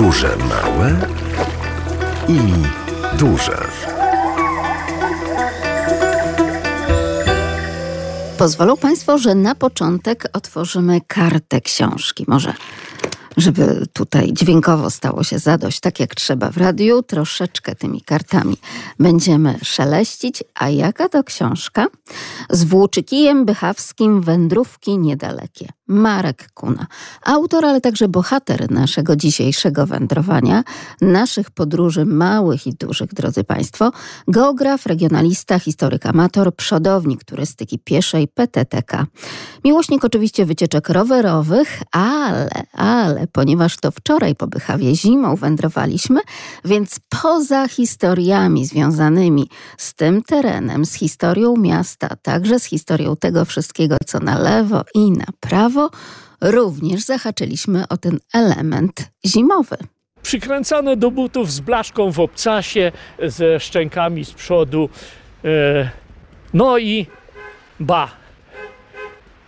Podróże małe i duże. Pozwolą Państwo, że na początek otworzymy kartę książki. Może żeby tutaj dźwiękowo stało się zadość tak jak trzeba w radiu, troszeczkę tymi kartami będziemy szeleścić. A jaka to książka? Z Włóczykijem Bychawskim Wędrówki Niedalekie. Marek Kuna. Autor, ale także bohater naszego dzisiejszego wędrowania, naszych podróży małych i dużych, drodzy Państwo. Geograf, regionalista, historyk amator, przodownik turystyki pieszej PTTK. Miłośnik oczywiście wycieczek rowerowych, ale, ale ponieważ to wczoraj po Bychawie zimą wędrowaliśmy, więc poza historiami związanymi z tym terenem, z historią miasta, także z historią tego wszystkiego, co na lewo i na prawo, również zahaczyliśmy o ten element zimowy. Przykręcane do butów z blaszką w obcasie, ze szczękami z przodu. E, no i ba,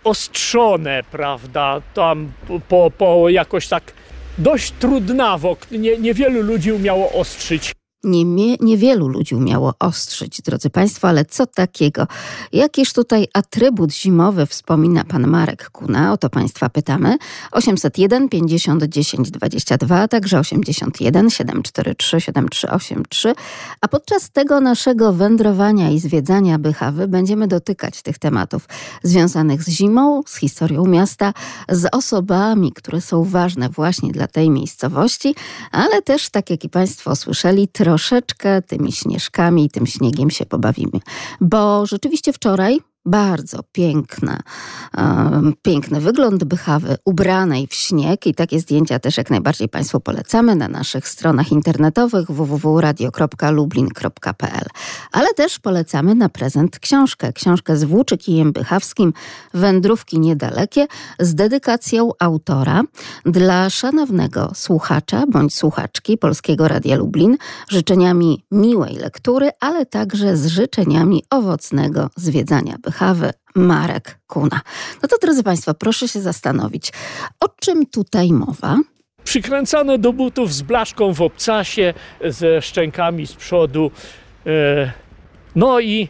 ostrzone, prawda, tam po, po jakoś tak dość trudnawo, nie, niewielu ludzi umiało ostrzyć nie, niewielu ludzi umiało ostrzyć, drodzy Państwo, ale co takiego? Jakiż tutaj atrybut zimowy wspomina pan Marek Kuna? O to Państwa pytamy. 801 50 10 22, także 81 743 7383. A podczas tego naszego wędrowania i zwiedzania Bychawy będziemy dotykać tych tematów związanych z zimą, z historią miasta, z osobami, które są ważne właśnie dla tej miejscowości, ale też, tak jak i Państwo słyszeli, troszeczkę tymi śnieżkami i tym śniegiem się pobawimy. Bo rzeczywiście wczoraj bardzo piękna, um, piękny wygląd Bychawy, ubranej w śnieg i takie zdjęcia też jak najbardziej Państwu polecamy na naszych stronach internetowych www.radio.lublin.pl. Ale też polecamy na prezent książkę, książkę z Włóczykijem Bychawskim Wędrówki niedalekie z dedykacją autora dla szanownego słuchacza bądź słuchaczki Polskiego Radia Lublin życzeniami miłej lektury, ale także z życzeniami owocnego zwiedzania Bychawy. Bychawy Marek Kuna. No to drodzy Państwo, proszę się zastanowić, o czym tutaj mowa? Przykręcane do butów z blaszką w obcasie, ze szczękami z przodu. E, no i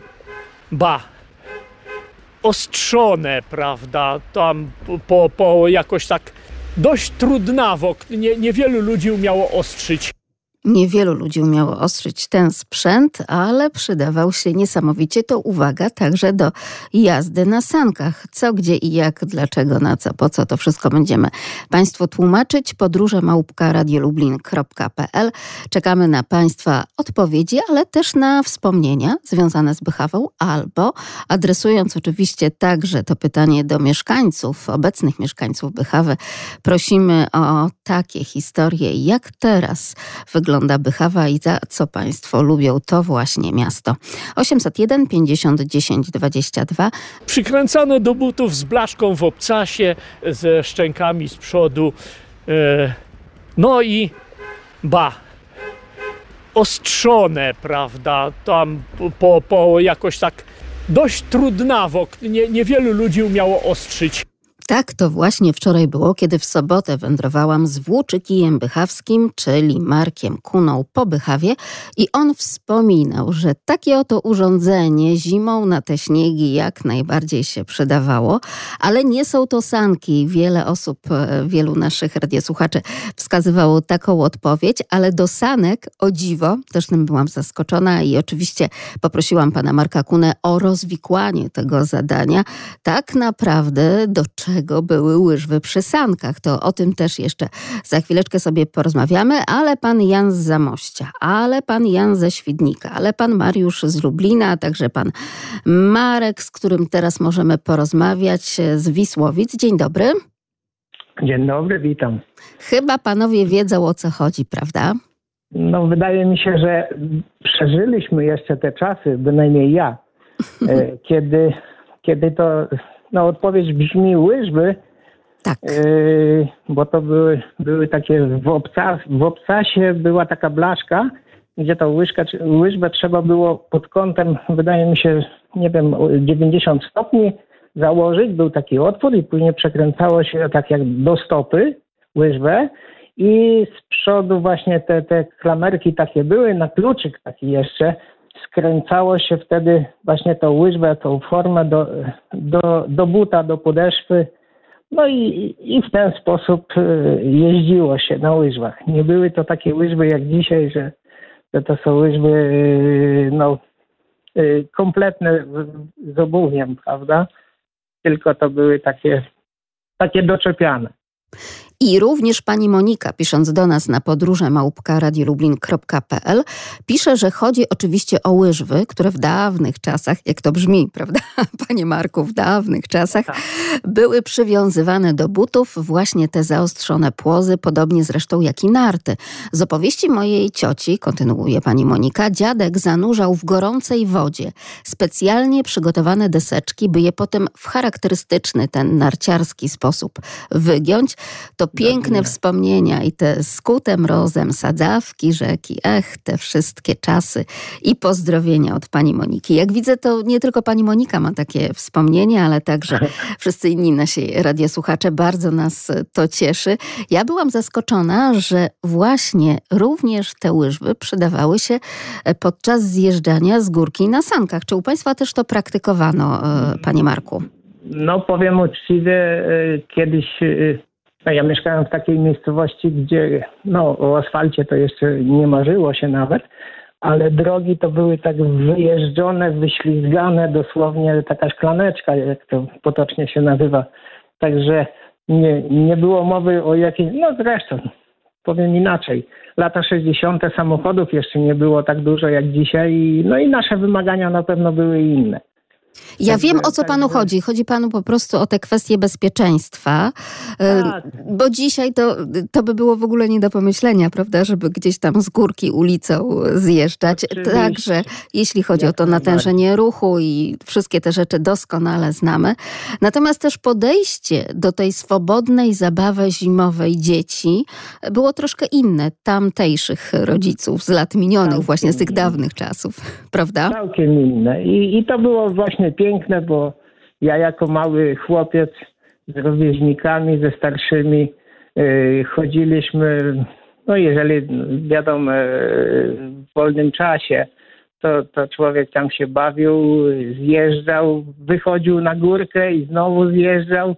ba, ostrzone, prawda, tam po, po jakoś tak dość trudnawo, nie, niewielu ludzi umiało ostrzyć Niewielu ludzi umiało ostrzyć ten sprzęt, ale przydawał się niesamowicie to uwaga także do jazdy na sankach. Co, gdzie i jak, dlaczego, na co, po co to wszystko będziemy Państwu tłumaczyć. Podróże małpka radiolublin.pl. Czekamy na Państwa odpowiedzi, ale też na wspomnienia związane z Bychawą albo adresując oczywiście także to pytanie do mieszkańców, obecnych mieszkańców Bychawy, prosimy o takie historie, jak teraz wygląda wygląda Bychawa i za co Państwo lubią to właśnie miasto. 801 50 10 22. Przykręcane do butów z blaszką w obcasie, ze szczękami z przodu. E, no i ba, ostrzone, prawda, tam po, po jakoś tak dość trudnawo, nie, niewielu ludzi umiało ostrzyć. Tak to właśnie wczoraj było, kiedy w sobotę wędrowałam z Włóczykijem Bychawskim, czyli Markiem Kuną po Bychawie i on wspominał, że takie oto urządzenie zimą na te śniegi jak najbardziej się przydawało, ale nie są to sanki. Wiele osób, e, wielu naszych radiosłuchaczy wskazywało taką odpowiedź, ale do sanek, o dziwo, też tym byłam zaskoczona i oczywiście poprosiłam pana Marka Kunę o rozwikłanie tego zadania. Tak naprawdę do czego czego były łyżwy przy sankach. To o tym też jeszcze za chwileczkę sobie porozmawiamy, ale pan Jan z Zamościa, ale pan Jan ze Świdnika, ale pan Mariusz z Lublina, a także pan Marek, z którym teraz możemy porozmawiać z Wisłowic. Dzień dobry. Dzień dobry, witam. Chyba panowie wiedzą o co chodzi, prawda? No, wydaje mi się, że przeżyliśmy jeszcze te czasy, bynajmniej ja, e, kiedy, kiedy to no odpowiedź brzmi łyżwy, tak. Yy, bo to były, były takie w, obca, w obcasie była taka blaszka, gdzie tą łyżkę, łyżbę trzeba było pod kątem, wydaje mi się, nie wiem, 90 stopni założyć. Był taki otwór i później przekręcało się tak jak do stopy łyżwę i z przodu właśnie te, te klamerki takie były, na kluczyk taki jeszcze, skręcało się wtedy właśnie tą łyżwę, tą formę do, do, do buta, do podeszwy. No i, i w ten sposób e, jeździło się na łyżwach. Nie były to takie łyżwy jak dzisiaj, że, że to są łyżwy e, no, e, kompletne z obuwiem, prawda? Tylko to były takie, takie doczepiane. I również pani Monika, pisząc do nas na podróże małpka.radiolublin.pl, pisze, że chodzi oczywiście o łyżwy, które w dawnych czasach, jak to brzmi, prawda, panie Marku, w dawnych czasach tak. były przywiązywane do butów właśnie te zaostrzone płozy, podobnie zresztą jak i narty. Z opowieści mojej cioci, kontynuuje pani Monika, dziadek zanurzał w gorącej wodzie specjalnie przygotowane deseczki, by je potem w charakterystyczny, ten narciarski sposób wygiąć. To piękne wspomnienia i te skute mrozem sadzawki, rzeki, ech, te wszystkie czasy i pozdrowienia od pani Moniki. Jak widzę, to nie tylko pani Monika ma takie wspomnienia, ale także wszyscy inni nasi radiosłuchacze. Bardzo nas to cieszy. Ja byłam zaskoczona, że właśnie również te łyżwy przydawały się podczas zjeżdżania z górki na sankach. Czy u państwa też to praktykowano, e, panie Marku? No powiem uczciwie, e, kiedyś e, ja mieszkałem w takiej miejscowości, gdzie no, o asfalcie to jeszcze nie marzyło się nawet, ale drogi to były tak wyjeżdżone, wyślizgane, dosłownie taka szklaneczka, jak to potocznie się nazywa. Także nie, nie było mowy o jakiejś, no zresztą, powiem inaczej, lata 60. samochodów jeszcze nie było tak dużo jak dzisiaj, no i nasze wymagania na pewno były inne. Ja wiem, o co panu chodzi. Chodzi panu po prostu o te kwestie bezpieczeństwa, e, tak. bo dzisiaj to, to by było w ogóle nie do pomyślenia, prawda, żeby gdzieś tam z górki ulicą zjeżdżać. Oczywiście. Także jeśli chodzi o to natężenie ruchu i wszystkie te rzeczy doskonale znamy. Natomiast też podejście do tej swobodnej zabawy zimowej dzieci było troszkę inne tamtejszych rodziców z lat minionych, Całkiem właśnie z tych dawnych czasów, prawda? Całkiem inne. I, i to było właśnie właśnie piękne, bo ja jako mały chłopiec z rówieśnikami, ze starszymi yy, chodziliśmy, no jeżeli wiadomo, w wolnym czasie, to, to człowiek tam się bawił, zjeżdżał, wychodził na górkę i znowu zjeżdżał,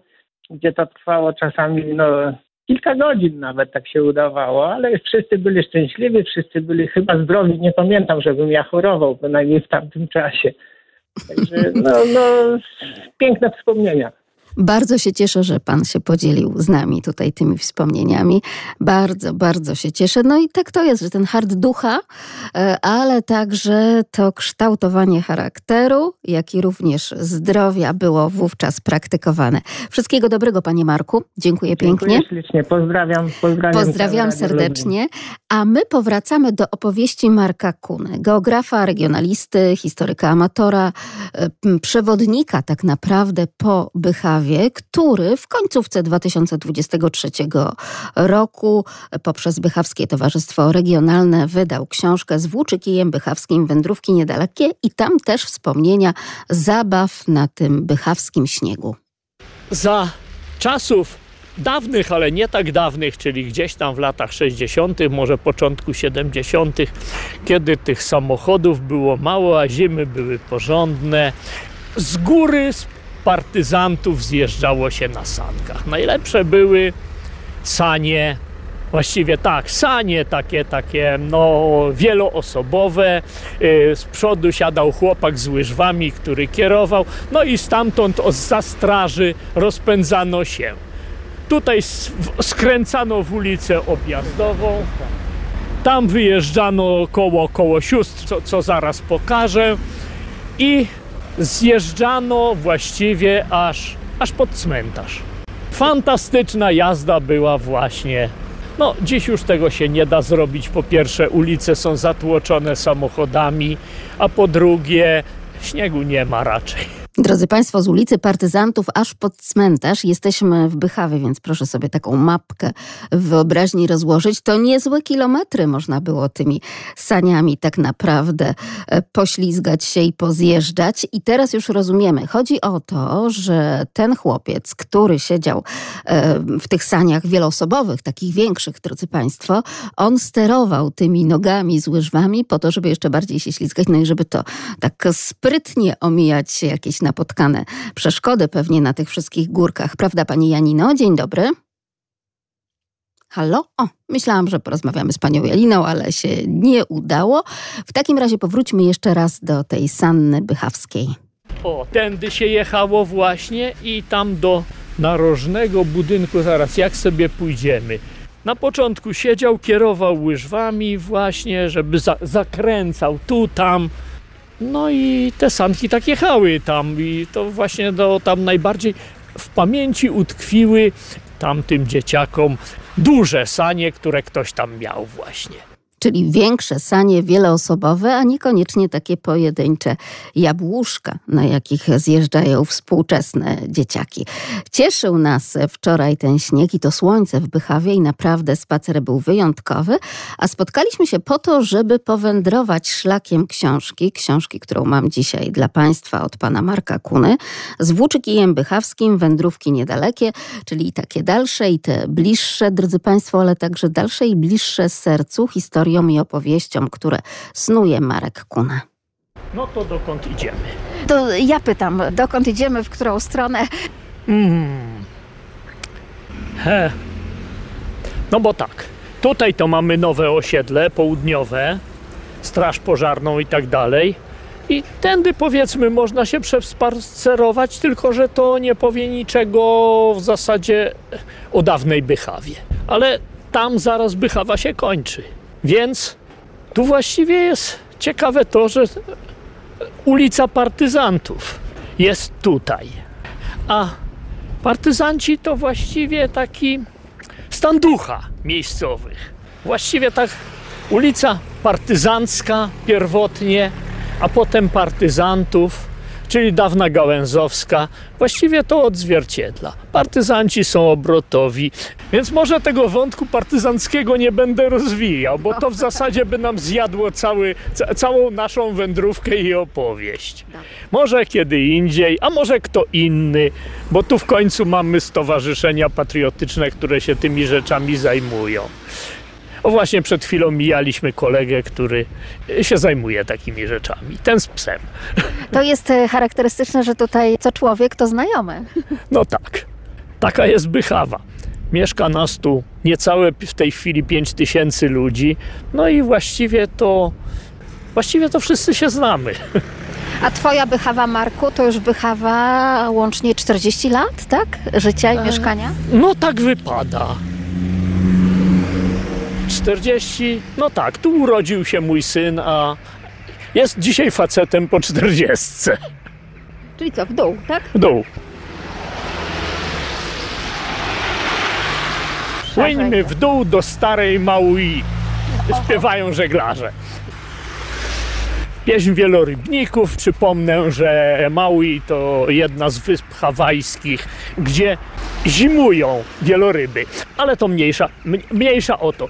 gdzie to trwało czasami no, kilka godzin nawet tak się udawało, ale wszyscy byli szczęśliwi, wszyscy byli chyba zdrowi. Nie pamiętam, żebym ja chorował, bynajmniej w tamtym czasie. Także no, no, piękne wspomnienia. Bardzo się cieszę, że Pan się podzielił z nami tutaj tymi wspomnieniami. Bardzo, bardzo się cieszę. No i tak to jest, że ten hard ducha, e, ale także to kształtowanie charakteru, jak i również zdrowia było wówczas praktykowane. Wszystkiego dobrego, Panie Marku. Dziękuję, Dziękuję pięknie. ślicznie. Pozdrawiam. Pozdrawiam, pozdrawiam serdecznie. A my powracamy do opowieści Marka Kuny, geografa, regionalisty, historyka amatora, e, przewodnika tak naprawdę po Bychawie który w końcówce 2023 roku poprzez Bychawskie Towarzystwo Regionalne wydał książkę z Włóczykijem Bychawskim Wędrówki Niedalekie i tam też wspomnienia zabaw na tym bychawskim śniegu. Za czasów dawnych, ale nie tak dawnych, czyli gdzieś tam w latach 60., może początku 70., kiedy tych samochodów było mało, a zimy były porządne. Z góry, z partyzantów zjeżdżało się na sankach. Najlepsze były sanie, właściwie tak, sanie takie, takie no wieloosobowe. Y, z przodu siadał chłopak z łyżwami, który kierował, no i stamtąd za straży rozpędzano się. Tutaj skręcano w ulicę objazdową, tam wyjeżdżano koło, koło sióstr, co, co zaraz pokażę i zjeżdżano właściwie aż, aż pod cmentarz. Fantastyczna jazda była właśnie. No, dziś już tego się nie da zrobić. Po pierwsze, ulice są zatłoczone samochodami, a po drugie, śniegu nie ma raczej. Drodzy Państwo, z ulicy Partyzantów aż pod cmentarz jesteśmy w Bychawie, więc proszę sobie taką mapkę w wyobraźni rozłożyć. To niezłe kilometry można było tymi saniami tak naprawdę e, poślizgać się i pozjeżdżać. I teraz już rozumiemy. Chodzi o to, że ten chłopiec, który siedział e, w tych saniach wieloosobowych, takich większych, drodzy Państwo, on sterował tymi nogami z łyżwami po to, żeby jeszcze bardziej się ślizgać, no i żeby to tak sprytnie omijać jakieś napotkane przeszkody pewnie na tych wszystkich górkach. Prawda, pani Janino? Dzień dobry. Halo? O, myślałam, że porozmawiamy z panią Jaliną, ale się nie udało. W takim razie powróćmy jeszcze raz do tej Sanny Bychawskiej. O, tędy się jechało właśnie i tam do narożnego budynku zaraz, jak sobie pójdziemy. Na początku siedział, kierował łyżwami właśnie, żeby za zakręcał tu, tam. No i te sanki tak jechały tam i to właśnie do, tam najbardziej w pamięci utkwiły tamtym dzieciakom duże sanie, które ktoś tam miał właśnie czyli większe sanie wieloosobowe, a niekoniecznie takie pojedyncze jabłuszka, na jakich zjeżdżają współczesne dzieciaki. Cieszył nas wczoraj ten śnieg i to słońce w Bychawie i naprawdę spacer był wyjątkowy, a spotkaliśmy się po to, żeby powędrować szlakiem książki, książki, którą mam dzisiaj dla Państwa od pana Marka Kuny, z Włóczykijem Bychawskim, Wędrówki Niedalekie, czyli takie dalsze i te bliższe, drodzy Państwo, ale także dalsze i bliższe sercu historii historiom i opowieściom, które snuje Marek Kuna. No to dokąd idziemy? To ja pytam, dokąd idziemy, w którą stronę? Mm. He. No bo tak, tutaj to mamy nowe osiedle południowe, straż pożarną i tak dalej. I tędy powiedzmy można się przespacerować, tylko że to nie powie niczego w zasadzie o dawnej Bychawie. Ale tam zaraz Bychawa się kończy. Więc tu właściwie jest ciekawe to, że ulica Partyzantów jest tutaj. A partyzanci to właściwie taki stan ducha miejscowych. Właściwie tak ulica partyzancka pierwotnie, a potem partyzantów czyli dawna Gałęzowska, właściwie to odzwierciedla. Partyzanci są obrotowi, więc może tego wątku partyzanckiego nie będę rozwijał, bo to w zasadzie by nam zjadło cały, ca całą naszą wędrówkę i opowieść. Może kiedy indziej, a może kto inny, bo tu w końcu mamy stowarzyszenia patriotyczne, które się tymi rzeczami zajmują. O właśnie przed chwilą mijaliśmy kolegę, który się zajmuje takimi rzeczami. Ten z psem. To jest e, charakterystyczne, że tutaj co człowiek to znajomy. No tak. Taka jest Bychawa. Mieszka nas tu niecałe w tej chwili 5 tysięcy ludzi. No i właściwie to właściwie to wszyscy się znamy. A twoja Bychawa, Marku, to już Bychawa łącznie 40 lat, tak? Życia i e, mieszkania? No tak wypada. 40, no tak, tu urodził się mój syn, a jest dzisiaj facetem po 40. Czyli co, w dół, tak? W dół. Płyńmy w dół do starej Maui. Śpiewają żeglarze. Pieśń wielorybników. Przypomnę, że Maui to jedna z wysp hawajskich, gdzie zimują wieloryby. Ale to mniejsza, mniejsza o to.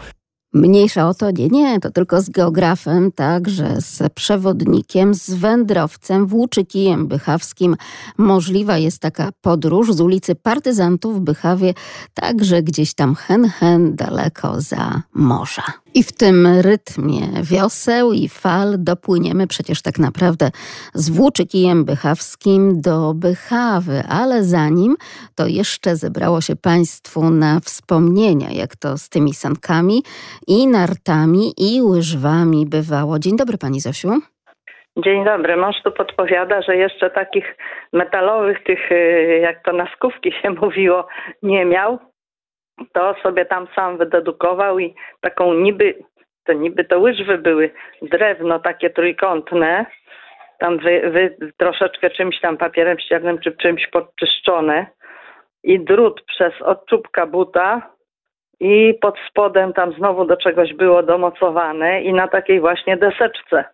Mniejsza o to, nie, nie, to tylko z geografem, także z przewodnikiem, z wędrowcem, włóczykijem bychawskim. Możliwa jest taka podróż z ulicy Partyzantów w Bychawie, także gdzieś tam hen, hen daleko za morza. I w tym rytmie wioseł i fal dopłyniemy przecież tak naprawdę z Włóczykijem Bychawskim do Bychawy, ale zanim to jeszcze zebrało się Państwu na wspomnienia, jak to z tymi sankami i nartami i łyżwami bywało. Dzień dobry Pani Zosiu. Dzień dobry. Mąż tu podpowiada, że jeszcze takich metalowych, tych y, jak to na skówki się mówiło, nie miał to sobie tam sam wydedukował i taką niby, to niby to łyżwy były, drewno takie trójkątne, tam wy, wy, troszeczkę czymś tam papierem ściernym czy czymś podczyszczone i drut przez odczubka buta i pod spodem tam znowu do czegoś było domocowane i na takiej właśnie deseczce.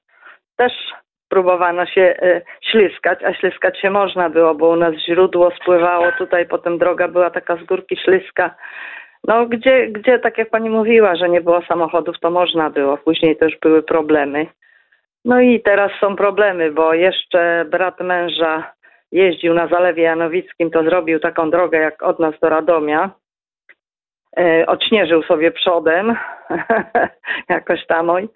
Też próbowano się e, śliskać, a śliskać się można było, bo u nas źródło spływało tutaj, potem droga była taka z górki śliska. No gdzie, gdzie tak jak pani mówiła, że nie było samochodów, to można było. Później też były problemy. No i teraz są problemy, bo jeszcze brat męża jeździł na Zalewie Janowickim, to zrobił taką drogę jak od nas do Radomia. E, odśnieżył sobie przodem, jakoś tam. Oj.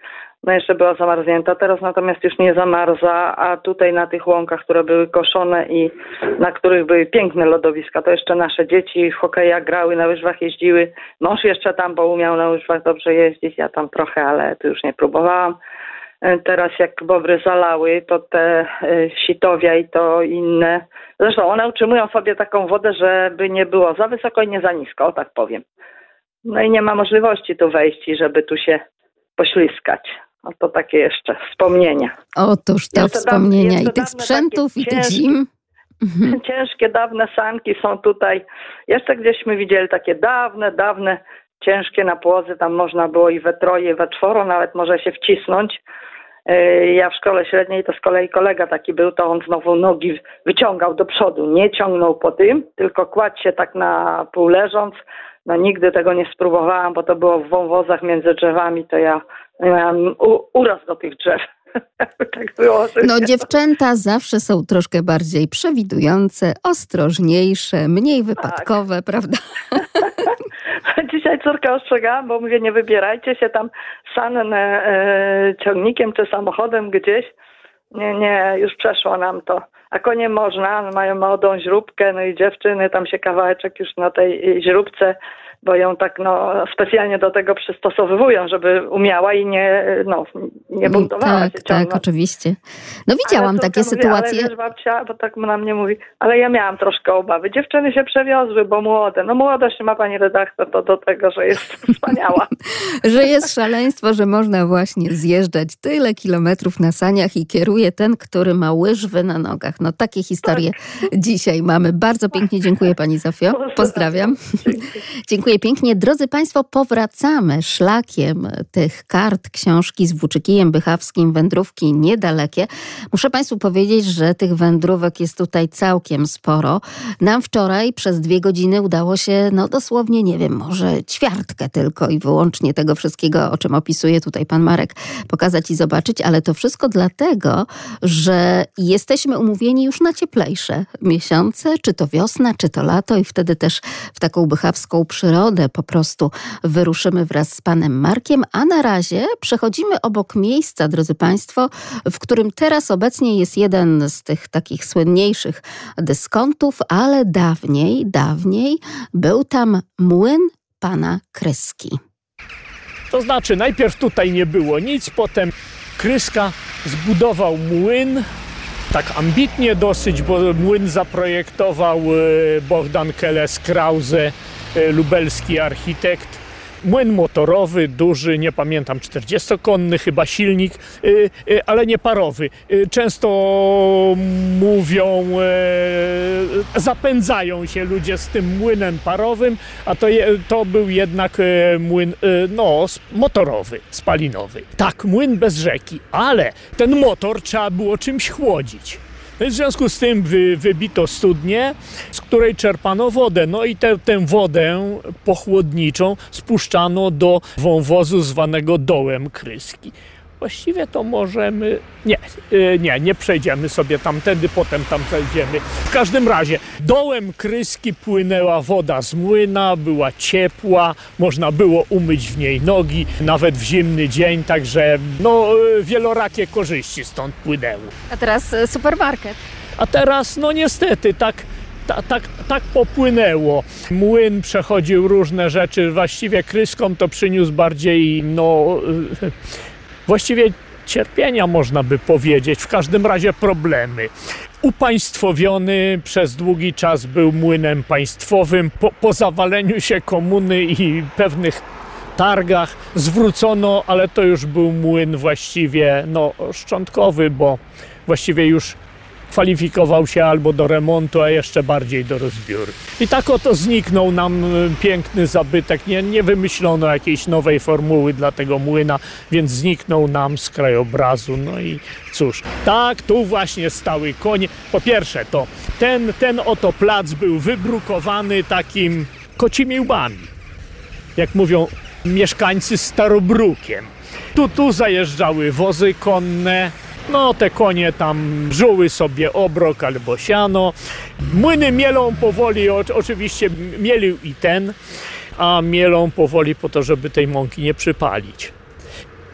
No jeszcze była zamarznięta, teraz natomiast już nie zamarza, a tutaj na tych łąkach, które były koszone i na których były piękne lodowiska, to jeszcze nasze dzieci w hokeja grały, na łyżwach jeździły. Mąż jeszcze tam, bo umiał na łyżwach dobrze jeździć, ja tam trochę, ale tu już nie próbowałam. E, teraz jak bobry zalały, to te e, sitowia i to inne. Zresztą one utrzymują sobie taką wodę, żeby nie było za wysoko i nie za nisko, o tak powiem. No i nie ma możliwości tu wejść żeby tu się pośliskać. No to takie jeszcze wspomnienia. Otóż te wspomnienia i tych sprzętów, i tych zim. Mhm. Ciężkie, dawne sanki są tutaj. Jeszcze gdzieśmy widzieli takie dawne, dawne, ciężkie napłozy. Tam można było i we troje, i we czworo nawet może się wcisnąć. E, ja w szkole średniej to z kolei kolega taki był, to on znowu nogi wyciągał do przodu. Nie ciągnął po tym, tylko kładł się tak na pół leżąc. No nigdy tego nie spróbowałam, bo to było w wąwozach między drzewami, to ja uraz do tych drzew. tak było. No dziewczęta zawsze są troszkę bardziej przewidujące, ostrożniejsze, mniej wypadkowe, tak. prawda? Dzisiaj córkę ostrzegałam, bo mówię, nie wybierajcie się tam sanem e, ciągnikiem czy samochodem gdzieś. Nie, nie, już przeszło nam to. A konie można, mają młodą źróbkę, no i dziewczyny, tam się kawałeczek już na tej źróbce bo ją tak no, specjalnie do tego przystosowują, żeby umiała i nie, no, nie buntowała tak, się ciągle. Tak, oczywiście. No widziałam takie mówi, sytuacje. Ale wiesz, babcia, bo tak na mnie mówi, ale ja miałam troszkę obawy. Dziewczyny się przewiozły, bo młode. No młodość ma pani redaktor to do tego, że jest wspaniała. że jest szaleństwo, że można właśnie zjeżdżać tyle kilometrów na saniach i kieruje ten, który ma łyżwy na nogach. No takie historie tak. dzisiaj mamy. Bardzo pięknie dziękuję pani Zofio. Pozdrawiam. Dziękuję pięknie. Drodzy Państwo, powracamy szlakiem tych kart książki z Włóczykijem Bychawskim, wędrówki niedalekie. Muszę Państwu powiedzieć, że tych wędrówek jest tutaj całkiem sporo. Nam wczoraj przez dwie godziny udało się, no dosłownie, nie wiem, może ćwiartkę tylko i wyłącznie tego wszystkiego, o czym opisuje tutaj Pan Marek, pokazać i zobaczyć, ale to wszystko dlatego, że jesteśmy umówieni już na cieplejsze miesiące, czy to wiosna, czy to lato i wtedy też w taką bychawską przyrodę po prostu wyruszymy wraz z panem Markiem, a na razie przechodzimy obok miejsca, drodzy Państwo, w którym teraz obecnie jest jeden z tych takich słynniejszych dyskontów, ale dawniej, dawniej był tam młyn pana Kryski. To znaczy, najpierw tutaj nie było nic, potem Kryska zbudował młyn, tak ambitnie dosyć, bo młyn zaprojektował e, Bogdan Keles Krause, lubelski architekt. Młyn motorowy, duży, nie pamiętam, 40-konny chyba silnik, e, e, ale nie parowy. Często mówią, zapędzają się ludzie z tym młynem parowym, a to, to był jednak młyn no, motorowy, spalinowy. Tak, młyn bez rzeki, ale ten motor trzeba było czymś chłodzić. W związku z tym wy, wybito studnię, z której czerpano wodę. No i tę, tę wodę pochłodniczą spuszczano do wąwozu zwanego dołem Kryski. Właściwie to możemy. Nie, y, nie, nie przejdziemy sobie tamtędy, potem tam przejdziemy. W każdym razie, dołem Kryski płynęła woda z młyna, była ciepła, można było umyć w niej nogi, nawet w zimny dzień, także no, y, wielorakie korzyści stąd płynęły. A teraz y, supermarket. A teraz, no niestety, tak tak, tak, tak popłynęło. Młyn przechodził różne rzeczy, właściwie kryskom to przyniósł bardziej, no, właściwie cierpienia, można by powiedzieć, w każdym razie problemy. Upaństwowiony przez długi czas był młynem państwowym. Po, po zawaleniu się komuny i pewnych targach zwrócono, ale to już był młyn właściwie no, szczątkowy, bo właściwie już kwalifikował się albo do remontu, a jeszcze bardziej do rozbioru. I tak oto zniknął nam y, piękny zabytek. Nie, nie wymyślono jakiejś nowej formuły dla tego młyna, więc zniknął nam z krajobrazu. No i cóż, tak, tu właśnie stały konie. Po pierwsze, to ten, ten oto plac był wybrukowany takim kocimi łbami. Jak mówią mieszkańcy Starobrukiem. Tu, tu zajeżdżały wozy konne, no te konie tam żuły sobie obrok albo siano. Młyny mielą powoli, oczywiście mielił i ten, a mielą powoli po to, żeby tej mąki nie przypalić.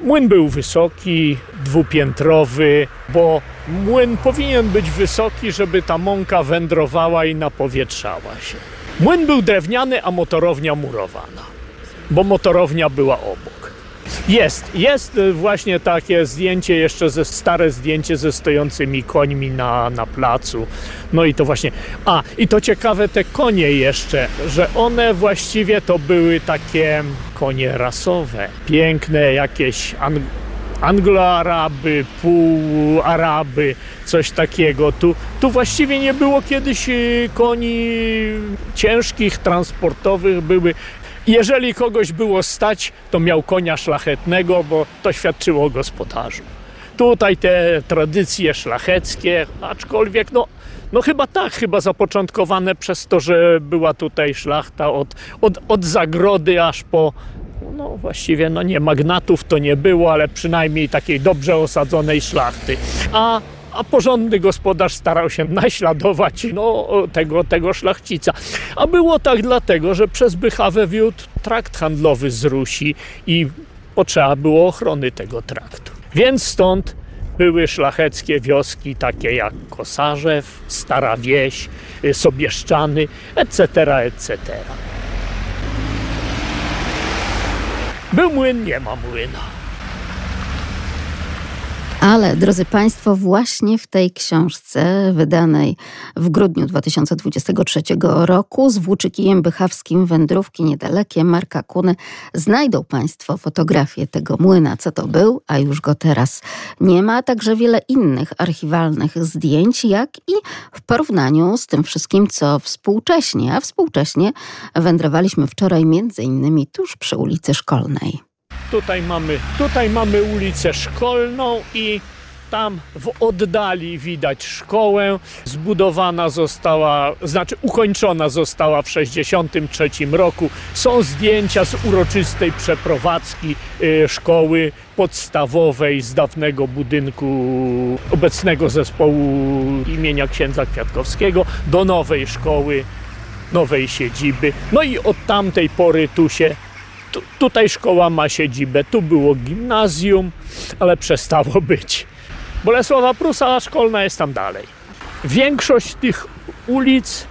Młyn był wysoki, dwupiętrowy, bo młyn powinien być wysoki, żeby ta mąka wędrowała i napowietrzała się. Młyn był drewniany, a motorownia murowana, bo motorownia była obok. Jest, jest właśnie takie zdjęcie, jeszcze ze stare zdjęcie ze stojącymi końmi na, na placu. No i to właśnie. A, i to ciekawe te konie jeszcze, że one właściwie to były takie konie rasowe. Piękne, jakieś ang Anglo-Araby, pół-Araby, coś takiego. Tu, tu właściwie nie było kiedyś y, koni ciężkich, transportowych, były jeżeli kogoś było stać, to miał konia szlachetnego, bo to świadczyło o gospodarzu. Tutaj te tradycje szlacheckie, aczkolwiek no, no chyba tak, chyba zapoczątkowane przez to, że była tutaj szlachta od, od, od zagrody aż po, no właściwie no nie, magnatów to nie było, ale przynajmniej takiej dobrze osadzonej szlachty. A a porządny gospodarz starał się naśladować no, tego, tego szlachcica. A było tak dlatego, że przez Bychawę wiódł trakt handlowy z Rusi i potrzeba było ochrony tego traktu. Więc stąd były szlacheckie wioski, takie jak Kosarzew, Stara Wieś, Sobieszczany, etc., etc. Był młyn, nie ma młyna. Ale, drodzy Państwo, właśnie w tej książce wydanej w grudniu 2023 roku z Włóczykijem Bychawskim Wędrówki Niedalekie Marka Kuny znajdą Państwo fotografię tego młyna, co to był, a już go teraz nie ma, także wiele innych archiwalnych zdjęć, jak i w porównaniu z tym wszystkim, co współcześnie, a współcześnie wędrowaliśmy wczoraj między innymi tuż przy ulicy Szkolnej. Tutaj mamy, tutaj mamy ulicę Szkolną i tam w oddali widać szkołę. Zbudowana została, znaczy ukończona została w 1963 roku. Są zdjęcia z uroczystej przeprowadzki y, szkoły podstawowej z dawnego budynku obecnego zespołu imienia księdza Kwiatkowskiego do nowej szkoły, nowej siedziby. No i od tamtej pory tu się tu, tutaj szkoła ma siedzibę, tu było gimnazjum, ale przestało być. Bolesława Prusa szkolna jest tam dalej. Większość tych ulic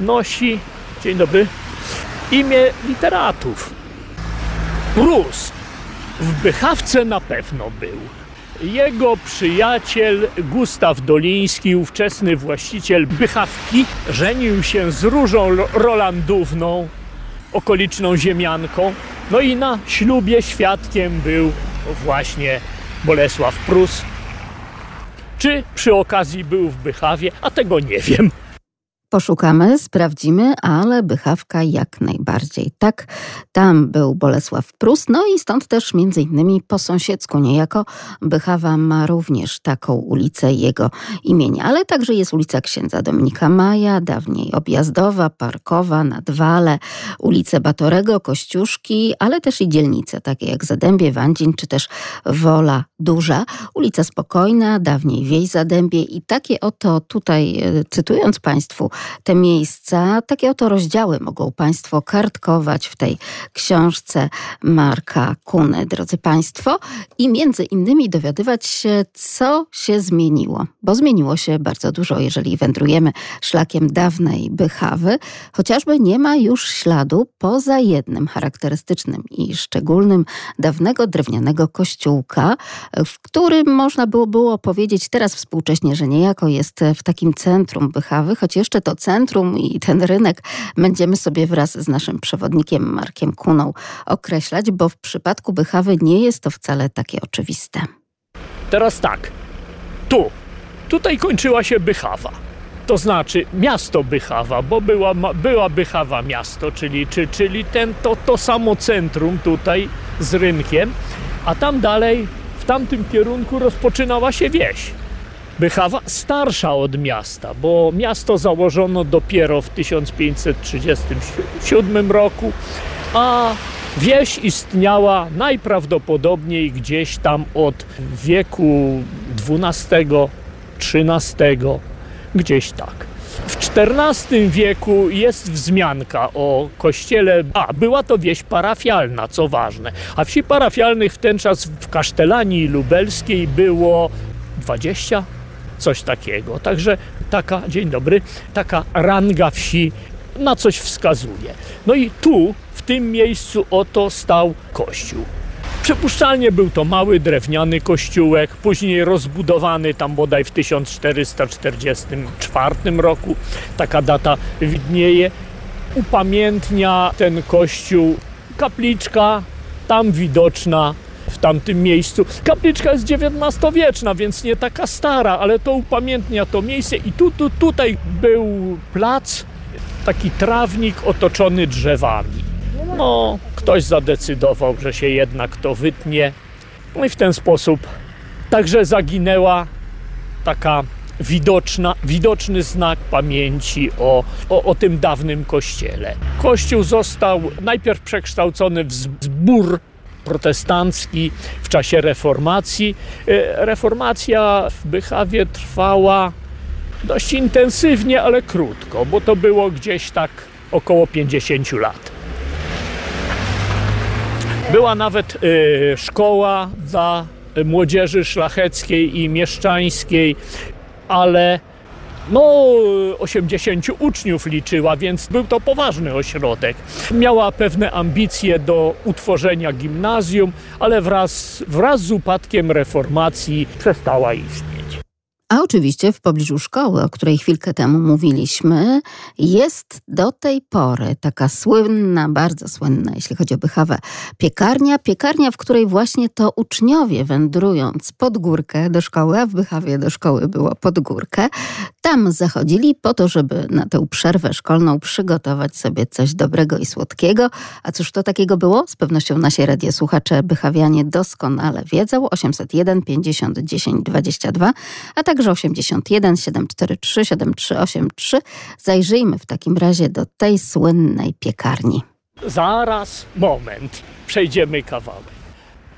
nosi, dzień dobry, imię literatów. Prus w Bychawce na pewno był. Jego przyjaciel Gustaw Doliński, ówczesny właściciel Bychawki, żenił się z Różą Rolandówną, okoliczną ziemianką. No i na ślubie świadkiem był właśnie Bolesław Prus. Czy przy okazji był w Bychawie, a tego nie wiem. Poszukamy, sprawdzimy, ale Bychawka jak najbardziej. Tak, tam był Bolesław Prus, no i stąd też między innymi po sąsiedzku niejako Bychawa ma również taką ulicę jego imienia, ale także jest ulica księdza Dominika Maja, dawniej objazdowa, parkowa, Nadwale, ulice Batorego, Kościuszki, ale też i dzielnice takie jak Zadębie, Wandzin czy też Wola Duża, ulica Spokojna, dawniej Wieś Zadębie i takie oto tutaj, e, cytując Państwu, te miejsca. Takie oto rozdziały mogą Państwo kartkować w tej książce Marka Kuny, drodzy Państwo, i między innymi dowiadywać się, co się zmieniło, bo zmieniło się bardzo dużo, jeżeli wędrujemy szlakiem dawnej Bychawy, chociażby nie ma już śladu poza jednym charakterystycznym i szczególnym dawnego drewnianego kościółka, w którym można było, było powiedzieć teraz współcześnie, że niejako jest w takim centrum Bychawy, choć jeszcze to centrum i ten rynek będziemy sobie wraz z naszym przewodnikiem Markiem Kuną określać, bo w przypadku Bychawy nie jest to wcale takie oczywiste. Teraz tak, tu, tutaj kończyła się Bychawa. To znaczy miasto Bychawa, bo była, była Bychawa miasto, czyli, czy, czyli ten, to, to samo centrum tutaj z rynkiem, a tam dalej, w tamtym kierunku rozpoczynała się wieś. Bychawa starsza od miasta, bo miasto założono dopiero w 1537 roku, a wieś istniała najprawdopodobniej gdzieś tam od wieku XII-XIII, gdzieś tak. W XIV wieku jest wzmianka o kościele. A, była to wieś parafialna, co ważne. A wsi parafialnych w ten czas w Kasztelanii Lubelskiej było 20, coś takiego. Także taka, dzień dobry, taka ranga wsi na coś wskazuje. No i tu, w tym miejscu, oto stał kościół. Przypuszczalnie był to mały drewniany kościółek, później rozbudowany tam bodaj w 1444 roku. Taka data widnieje. Upamiętnia ten kościół kapliczka tam widoczna w tamtym miejscu. Kapliczka jest XIX-wieczna, więc nie taka stara, ale to upamiętnia to miejsce i tu, tu, tutaj był plac, taki trawnik otoczony drzewami. No, ktoś zadecydował, że się jednak to wytnie. No i w ten sposób także zaginęła taka widoczna, widoczny znak pamięci o, o, o tym dawnym kościele. Kościół został najpierw przekształcony w zbór protestancki w czasie reformacji. E, Reformacja w Bychawie trwała dość intensywnie, ale krótko, bo to było gdzieś tak około 50 lat. Była nawet y, szkoła dla młodzieży szlacheckiej i mieszczańskiej, ale no 80 uczniów liczyła, więc był to poważny ośrodek. Miała pewne ambicje do utworzenia gimnazjum, ale wraz, wraz z upadkiem reformacji przestała istnieć. A oczywiście w pobliżu szkoły, o której chwilkę temu mówiliśmy, jest do tej pory taka słynna, bardzo słynna, jeśli chodzi o Bychawę, piekarnia. Piekarnia, w której właśnie to uczniowie wędrując pod górkę do szkoły, a w Bychawie do szkoły było pod górkę, tam zachodzili po to, żeby na tę przerwę szkolną przygotować sobie coś dobrego i słodkiego. A cóż to takiego było? Z pewnością nasi radiosłuchacze bychawianie doskonale wiedzą. 801 50 10 22, a także 81 743 7383. Zajrzyjmy w takim razie do tej słynnej piekarni. Zaraz, moment, przejdziemy kawałek.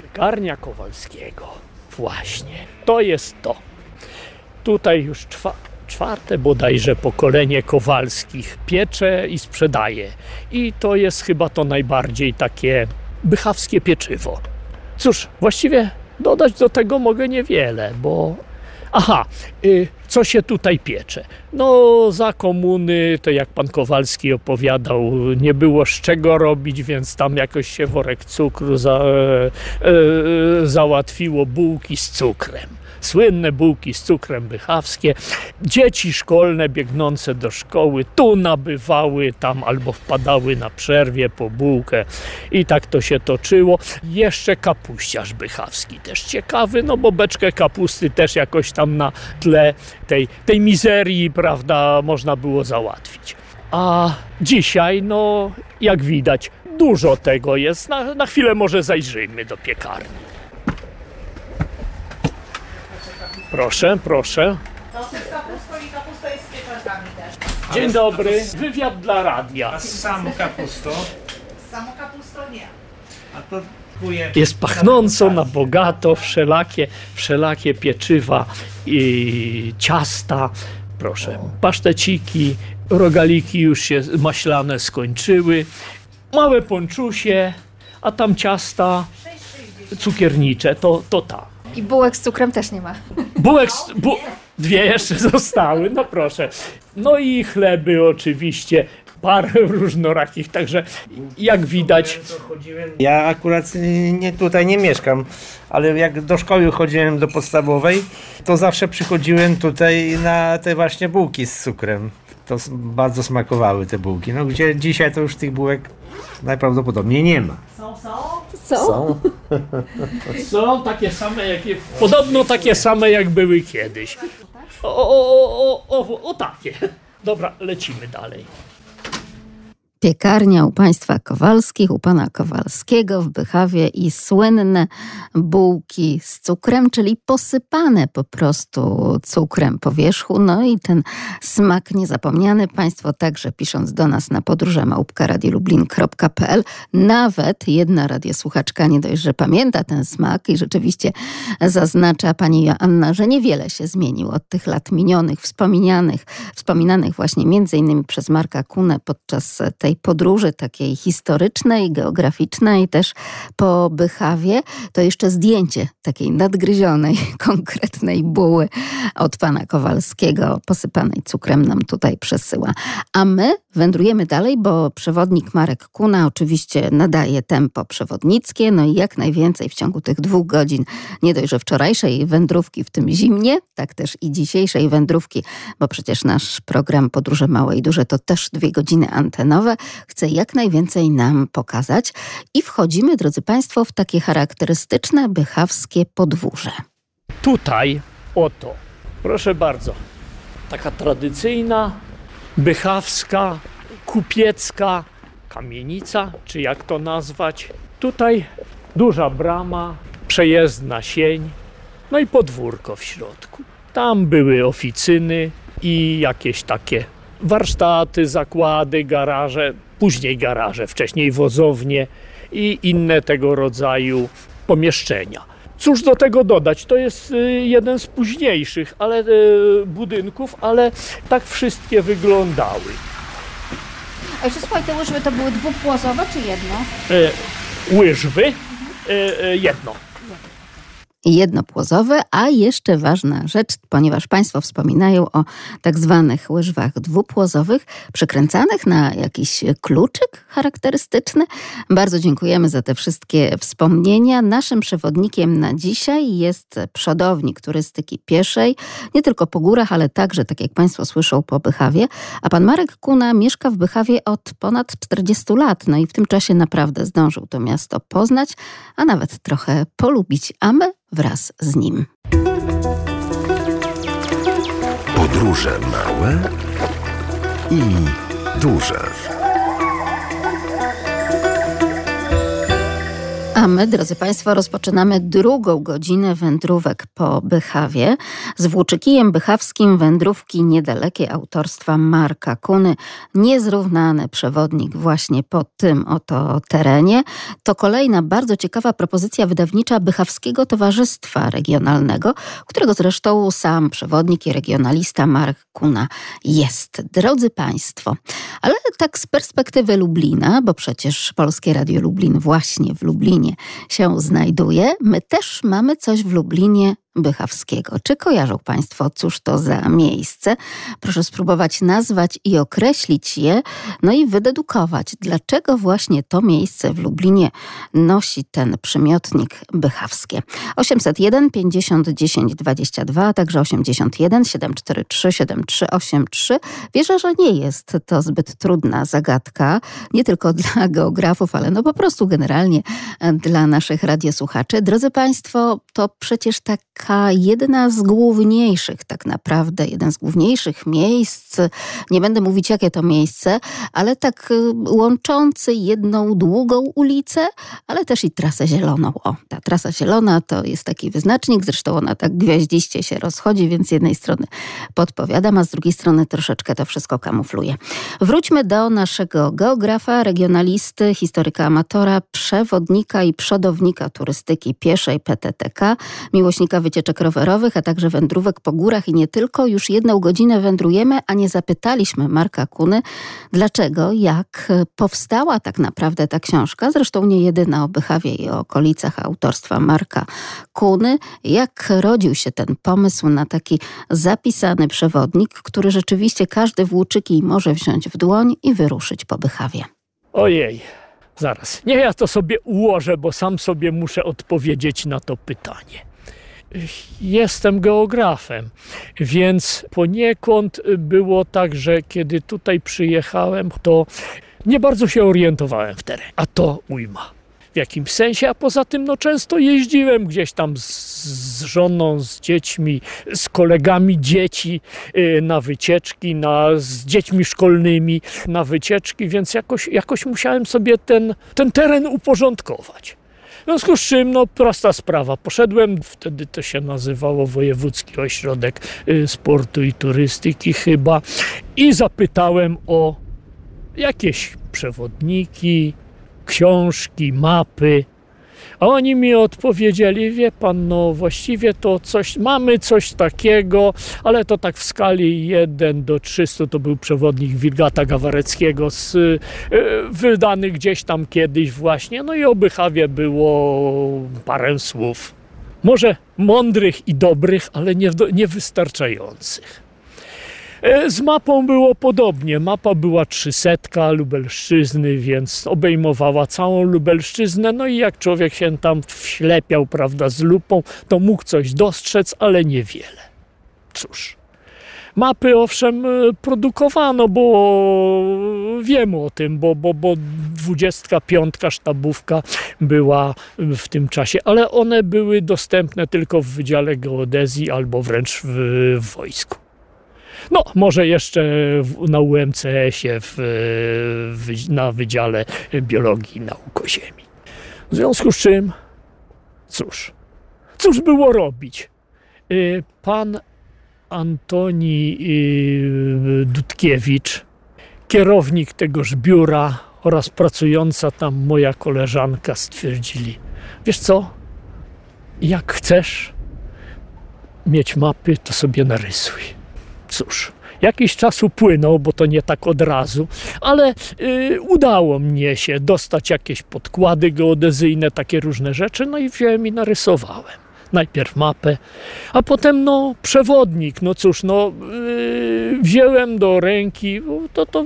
Piekarnia Kowalskiego. Właśnie, to jest to. Tutaj już czwa, czwarte bodajże pokolenie Kowalskich piecze i sprzedaje. I to jest chyba to najbardziej takie bychawskie pieczywo. Cóż, właściwie dodać do tego mogę niewiele, bo Aha, y, co się tutaj piecze? No, za komuny, to jak pan Kowalski opowiadał, nie było z czego robić, więc tam jakoś się worek cukru za, e, e, załatwiło bułki z cukrem. Słynne bułki z cukrem bychawskie. Dzieci szkolne biegnące do szkoły tu nabywały tam albo wpadały na przerwie po bułkę i tak to się toczyło. Jeszcze kapuściarz bychawski też ciekawy, no bo beczkę kapusty też jakoś tam na tle tej, tej mizerii, prawda, można było załatwić. A dzisiaj, no jak widać, dużo tego jest. Na, na chwilę może zajrzyjmy do piekarni. Proszę, proszę. To jest kapusta i kapusta jest z pieczarkami też. Dzień dobry. Wywiad dla radia. A z samą kapustą, Z samą kapustą nie. a to. Jest pachnąco na bogato, wszelakie, wszelakie pieczywa i ciasta. Proszę, paszteciki, rogaliki już się maślane skończyły. Małe ponczusie, a tam ciasta cukiernicze, to, to ta. I bułek z cukrem też nie ma. Bułek, bu, dwie jeszcze zostały, no proszę. No i chleby oczywiście, parę różnorakich, także jak widać, Ja akurat nie, tutaj nie mieszkam, ale jak do szkoły chodziłem do podstawowej, to zawsze przychodziłem tutaj na te właśnie bułki z cukrem. To bardzo smakowały te bułki. No gdzie dzisiaj to już tych bułek najprawdopodobniej nie ma. Są, są. Co? Są. są takie same, jakie, podobno takie same jak były kiedyś. O, o, o, o, o, o takie. Dobra, lecimy dalej. Piekarnia u państwa Kowalskich, u pana Kowalskiego w Bychawie i słynne bułki z cukrem, czyli posypane po prostu cukrem po wierzchu. No i ten smak niezapomniany. Państwo także pisząc do nas na podróże małpka.radiolublin.pl nawet jedna radiosłuchaczka nie dość, że pamięta ten smak i rzeczywiście zaznacza pani Joanna, że niewiele się zmienił od tych lat minionych, wspominanych, wspominanych właśnie między innymi przez Marka Kunę podczas tej podróży takiej historycznej, geograficznej, też po Bychawie, to jeszcze zdjęcie takiej nadgryzionej, konkretnej buły od pana Kowalskiego, posypanej cukrem nam tutaj przesyła. A my wędrujemy dalej, bo przewodnik Marek Kuna oczywiście nadaje tempo przewodnickie, no i jak najwięcej w ciągu tych dwóch godzin, nie dość, że wczorajszej wędrówki w tym zimnie, tak też i dzisiejszej wędrówki, bo przecież nasz program Podróże Małe i Duże to też dwie godziny antenowe, chce jak najwięcej nam pokazać. I wchodzimy, drodzy Państwo, w takie charakterystyczne bychawskie podwórze. Tutaj, oto, proszę bardzo, taka tradycyjna, bychawska, kupiecka kamienica, czy jak to nazwać. Tutaj duża brama, przejezdna sień, no i podwórko w środku. Tam były oficyny i jakieś takie warsztaty, zakłady, garaże, później garaże, wcześniej wozownie i inne tego rodzaju pomieszczenia. Cóż do tego dodać? To jest y, jeden z późniejszych ale, y, budynków, ale tak wszystkie wyglądały. A jeszcze słuchaj, te łyżwy to były dwupłazowe czy jedno? E, łyżwy, e, e, jedno. Jednopłozowe, a jeszcze ważna rzecz, ponieważ Państwo wspominają o tak zwanych łyżwach dwupłozowych, przykręcanych na jakiś kluczyk charakterystyczny. Bardzo dziękujemy za te wszystkie wspomnienia. Naszym przewodnikiem na dzisiaj jest przodownik turystyki pieszej, nie tylko po górach, ale także, tak jak Państwo słyszą, po Bychawie. A pan Marek Kuna mieszka w Bychawie od ponad 40 lat, no i w tym czasie naprawdę zdążył to miasto poznać, a nawet trochę polubić, a my wraz z nim. Podróże małe i duże. A my, drodzy Państwo, rozpoczynamy drugą godzinę wędrówek po Bychawie. Z Włóczykijem Bychawskim wędrówki niedalekie autorstwa Marka Kuny. Niezrównany przewodnik właśnie po tym oto terenie. To kolejna bardzo ciekawa propozycja wydawnicza Bychawskiego Towarzystwa Regionalnego, którego zresztą sam przewodnik i regionalista Mark Kuna jest. Drodzy Państwo, ale tak z perspektywy Lublina, bo przecież Polskie Radio Lublin właśnie w Lublinie się znajduje. My też mamy coś w Lublinie Bychawskiego. Czy kojarzą Państwo, cóż to za miejsce? Proszę spróbować nazwać i określić je, no i wydedukować, dlaczego właśnie to miejsce w Lublinie nosi ten przymiotnik bychawskie. 801 50 10 22, a także 81 743 7383. Wierzę, że nie jest to zbyt trudna zagadka, nie tylko dla geografów, ale no po prostu generalnie dla naszych radiosłuchaczy. Drodzy Państwo, to przecież jedna z główniejszych, tak naprawdę, jeden z główniejszych miejsc, nie będę mówić jakie to miejsce, ale tak y, łączący jedną długą ulicę, ale też i trasę zieloną. O, ta trasa zielona to jest taki wyznacznik, zresztą ona tak gwiaździście się rozchodzi, więc z jednej strony podpowiadam, a z drugiej strony troszeczkę to wszystko kamufluje. Wróćmy do naszego geografa, regionalisty, historyka amatora, przewodnika i przodownika turystyki pieszej PTTK, miłośnika wycieczek rowerowych, a także wędrówek po górach i nie tylko. Już jedną godzinę wędrujemy, a nie zapytaliśmy Marka Kuny, dlaczego, jak powstała tak naprawdę ta książka, zresztą nie jedyna o Bychawie i o okolicach autorstwa Marka Kuny, jak rodził się ten pomysł na taki zapisany przewodnik, który rzeczywiście każdy włóczyki może wziąć w dłoń i wyruszyć po Bychawie. Ojej, zaraz. Nie, ja to sobie ułożę, bo sam sobie muszę odpowiedzieć na to pytanie. Jestem geografem, więc poniekąd było tak, że kiedy tutaj przyjechałem, to nie bardzo się orientowałem w terenie. A to ujma. w jakimś sensie, a poza tym no, często jeździłem gdzieś tam z, z żoną, z dziećmi, z kolegami dzieci y, na wycieczki, na, z dziećmi szkolnymi na wycieczki, więc jakoś, jakoś musiałem sobie ten, ten teren uporządkować. W związku z czym, no prosta sprawa, poszedłem, wtedy to się nazywało Wojewódzki Ośrodek y, Sportu i Turystyki chyba i zapytałem o jakieś przewodniki, książki, mapy. A oni mi odpowiedzieli, wie pan, no właściwie to coś, mamy coś takiego, ale to tak w skali 1 do 300 to był przewodnik Wilgata Gawareckiego z, y, wydany gdzieś tam kiedyś właśnie, no i o Bychawie było parę słów. Może mądrych i dobrych, ale nie, niewystarczających. E, z mapą było podobnie. Mapa była trzysetka Lubelszczyzny, więc obejmowała całą Lubelszczyznę. No i jak człowiek się tam wślepiał, prawda, z lupą, to mógł coś dostrzec, ale niewiele. Cóż. Mapy owszem e, produkowano, bo wiemy o tym, bo, bo, bo 25 sztabówka była w tym czasie, ale one były dostępne tylko w Wydziale Geodezji albo wręcz w, w wojsku. No, może jeszcze na UMCS-ie w, w, na Wydziale Biologii i Nauk Ziemi. W związku z czym, cóż, cóż było robić? Y, pan Antoni y, Dudkiewicz, kierownik tegoż biura oraz pracująca tam moja koleżanka stwierdzili, wiesz co, jak chcesz mieć mapy, to sobie narysuj. Cóż, jakiś czas upłynął, bo to nie tak od razu, ale yy, udało mnie się dostać jakieś podkłady geodezyjne, takie różne rzeczy, no i wziąłem i narysowałem. Najpierw mapę, a potem no przewodnik. No cóż, no yy, wziąłem do ręki, to, to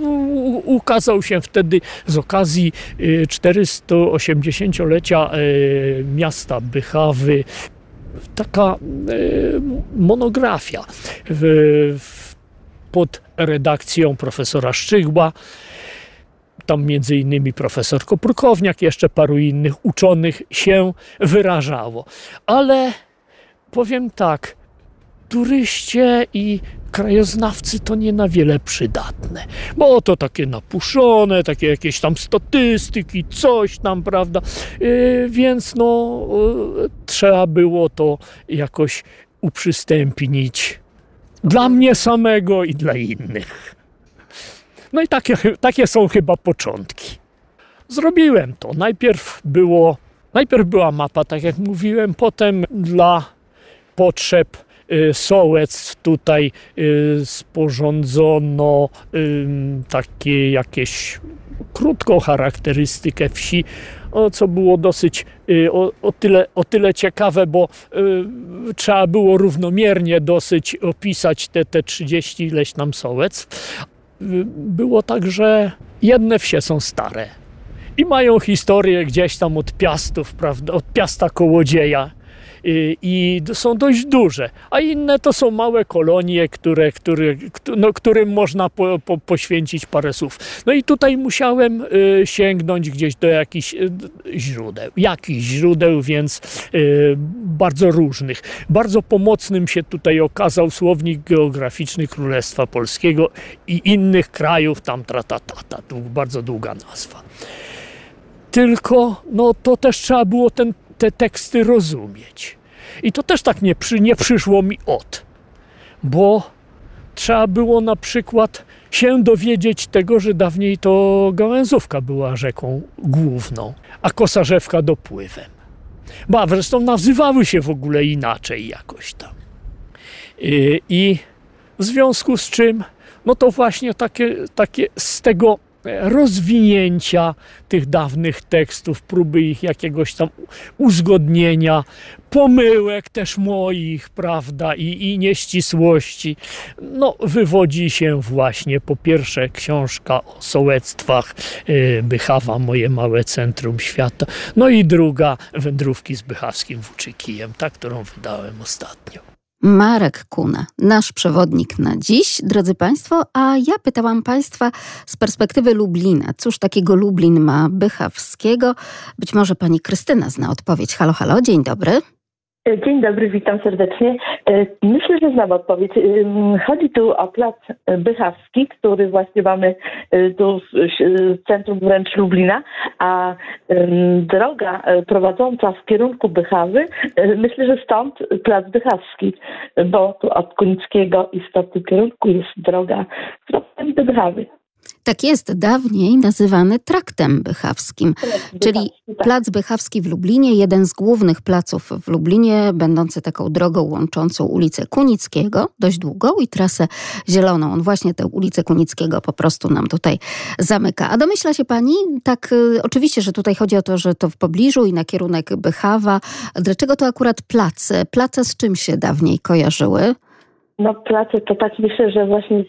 ukazał się wtedy z okazji yy, 480-lecia yy, miasta Bychawy taka e, monografia pod redakcją profesora Szczygła. Tam między innymi profesor Koprukowniak, jeszcze paru innych uczonych się wyrażało. Ale powiem tak, turyście i krajoznawcy to nie na wiele przydatne, bo to takie napuszone, takie jakieś tam statystyki, coś tam, prawda, yy, więc no yy, trzeba było to jakoś uprzystępnić dla mnie samego i dla innych. No i takie, takie są chyba początki. Zrobiłem to. Najpierw było, najpierw była mapa, tak jak mówiłem, potem dla potrzeb sołec tutaj y, sporządzono takie jakieś krótką charakterystykę wsi, co było dosyć y, o, o, tyle, o tyle ciekawe, bo y, trzeba było równomiernie dosyć opisać te, te 30 ileś tam sołec. Było tak, że jedne wsie są stare i mają historię gdzieś tam od Piastów, prawda, od Piasta Kołodzieja i są dość duże, a inne to są małe kolonie, które, które, no, którym można po, po, poświęcić parę słów. No i tutaj musiałem y, sięgnąć gdzieś do jakichś y, źródeł, jakichś źródeł, więc y, bardzo różnych. Bardzo pomocnym się tutaj okazał słownik geograficzny Królestwa Polskiego i innych krajów, tam tratatata, to bardzo długa nazwa. Tylko no, to też trzeba było ten te teksty rozumieć. I to też tak nie, przy, nie przyszło mi od, bo trzeba było na przykład się dowiedzieć tego, że dawniej to Gałęzówka była rzeką główną, a Kosarzewka dopływem. Ba, zresztą nazywały się w ogóle inaczej jakoś tam. I, i w związku z czym, no to właśnie takie, takie z tego rozwinięcia tych dawnych tekstów, próby ich jakiegoś tam uzgodnienia, pomyłek też moich, prawda, i, i nieścisłości. No, wywodzi się właśnie po pierwsze książka o sołectwach y, Bychawa, moje małe centrum świata, no i druga wędrówki z bychawskim włóczykijem, ta, którą wydałem ostatnio. Marek Kuna, nasz przewodnik na dziś, drodzy Państwo, a ja pytałam Państwa z perspektywy Lublina. Cóż takiego Lublin ma bychawskiego? Być może Pani Krystyna zna odpowiedź. Halo, halo, dzień dobry. Dzień dobry, witam serdecznie. E, Myślę, że znam odpowiedź. Ym, Chodzi tu o plac Bychawski, który właśnie mamy e, tu w w centrum wręcz Lublina, a droga e, prowadząca w kierunku Bychawy, e, myślę, że stąd plac Bychawski, bo tu od Kunickiego i w tym kierunku jest droga, do Bychawy. Tak jest, dawniej nazywany traktem bychawskim, czyli tak. Plac Bychawski w Lublinie, jeden z głównych placów w Lublinie, będący taką drogą łączącą ulicę Kunickiego, dość długą, i trasę zieloną. On właśnie tę ulicę Kunickiego po prostu nam tutaj zamyka. A domyśla się pani, tak y, oczywiście, że tutaj chodzi o to, że to w pobliżu i na kierunek Bychawa. Dlaczego to akurat place? Place z czym się dawniej kojarzyły? No place to tak myślę, że właśnie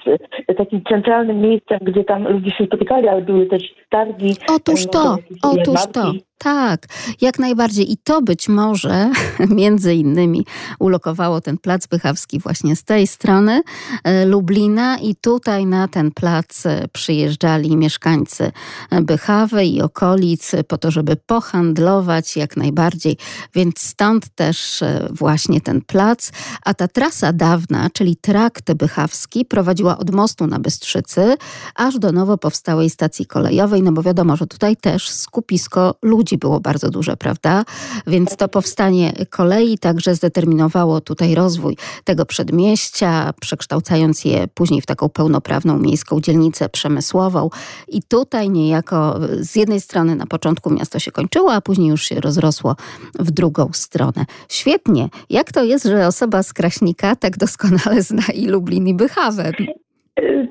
z takim centralnym miejscem, gdzie tam ludzie się spotykali, ale były też targi. Otóż e, to, otóż to. Tak, jak najbardziej. I to być może między innymi ulokowało ten plac Bychawski właśnie z tej strony e, Lublina i tutaj na ten plac e, przyjeżdżali mieszkańcy e, Bychawy i okolic po to, żeby pohandlować jak najbardziej. Więc stąd też e, właśnie ten plac. A ta trasa dawna, czyli trakt bychawski, prowadziła od mostu na Bystrzycy aż do nowo powstałej stacji kolejowej, no bo wiadomo, że tutaj też skupisko ludzi było bardzo duże, prawda? Więc to powstanie kolei także zdeterminowało tutaj rozwój tego przedmieścia, przekształcając je później w taką pełnoprawną miejską dzielnicę przemysłową. I tutaj niejako z jednej strony na początku miasto się kończyło, a później już się rozrosło w drugą stronę. Świetnie. Jak to jest, że osoba z Kraśnika tak doskonale zna i Lublin i Bychawę?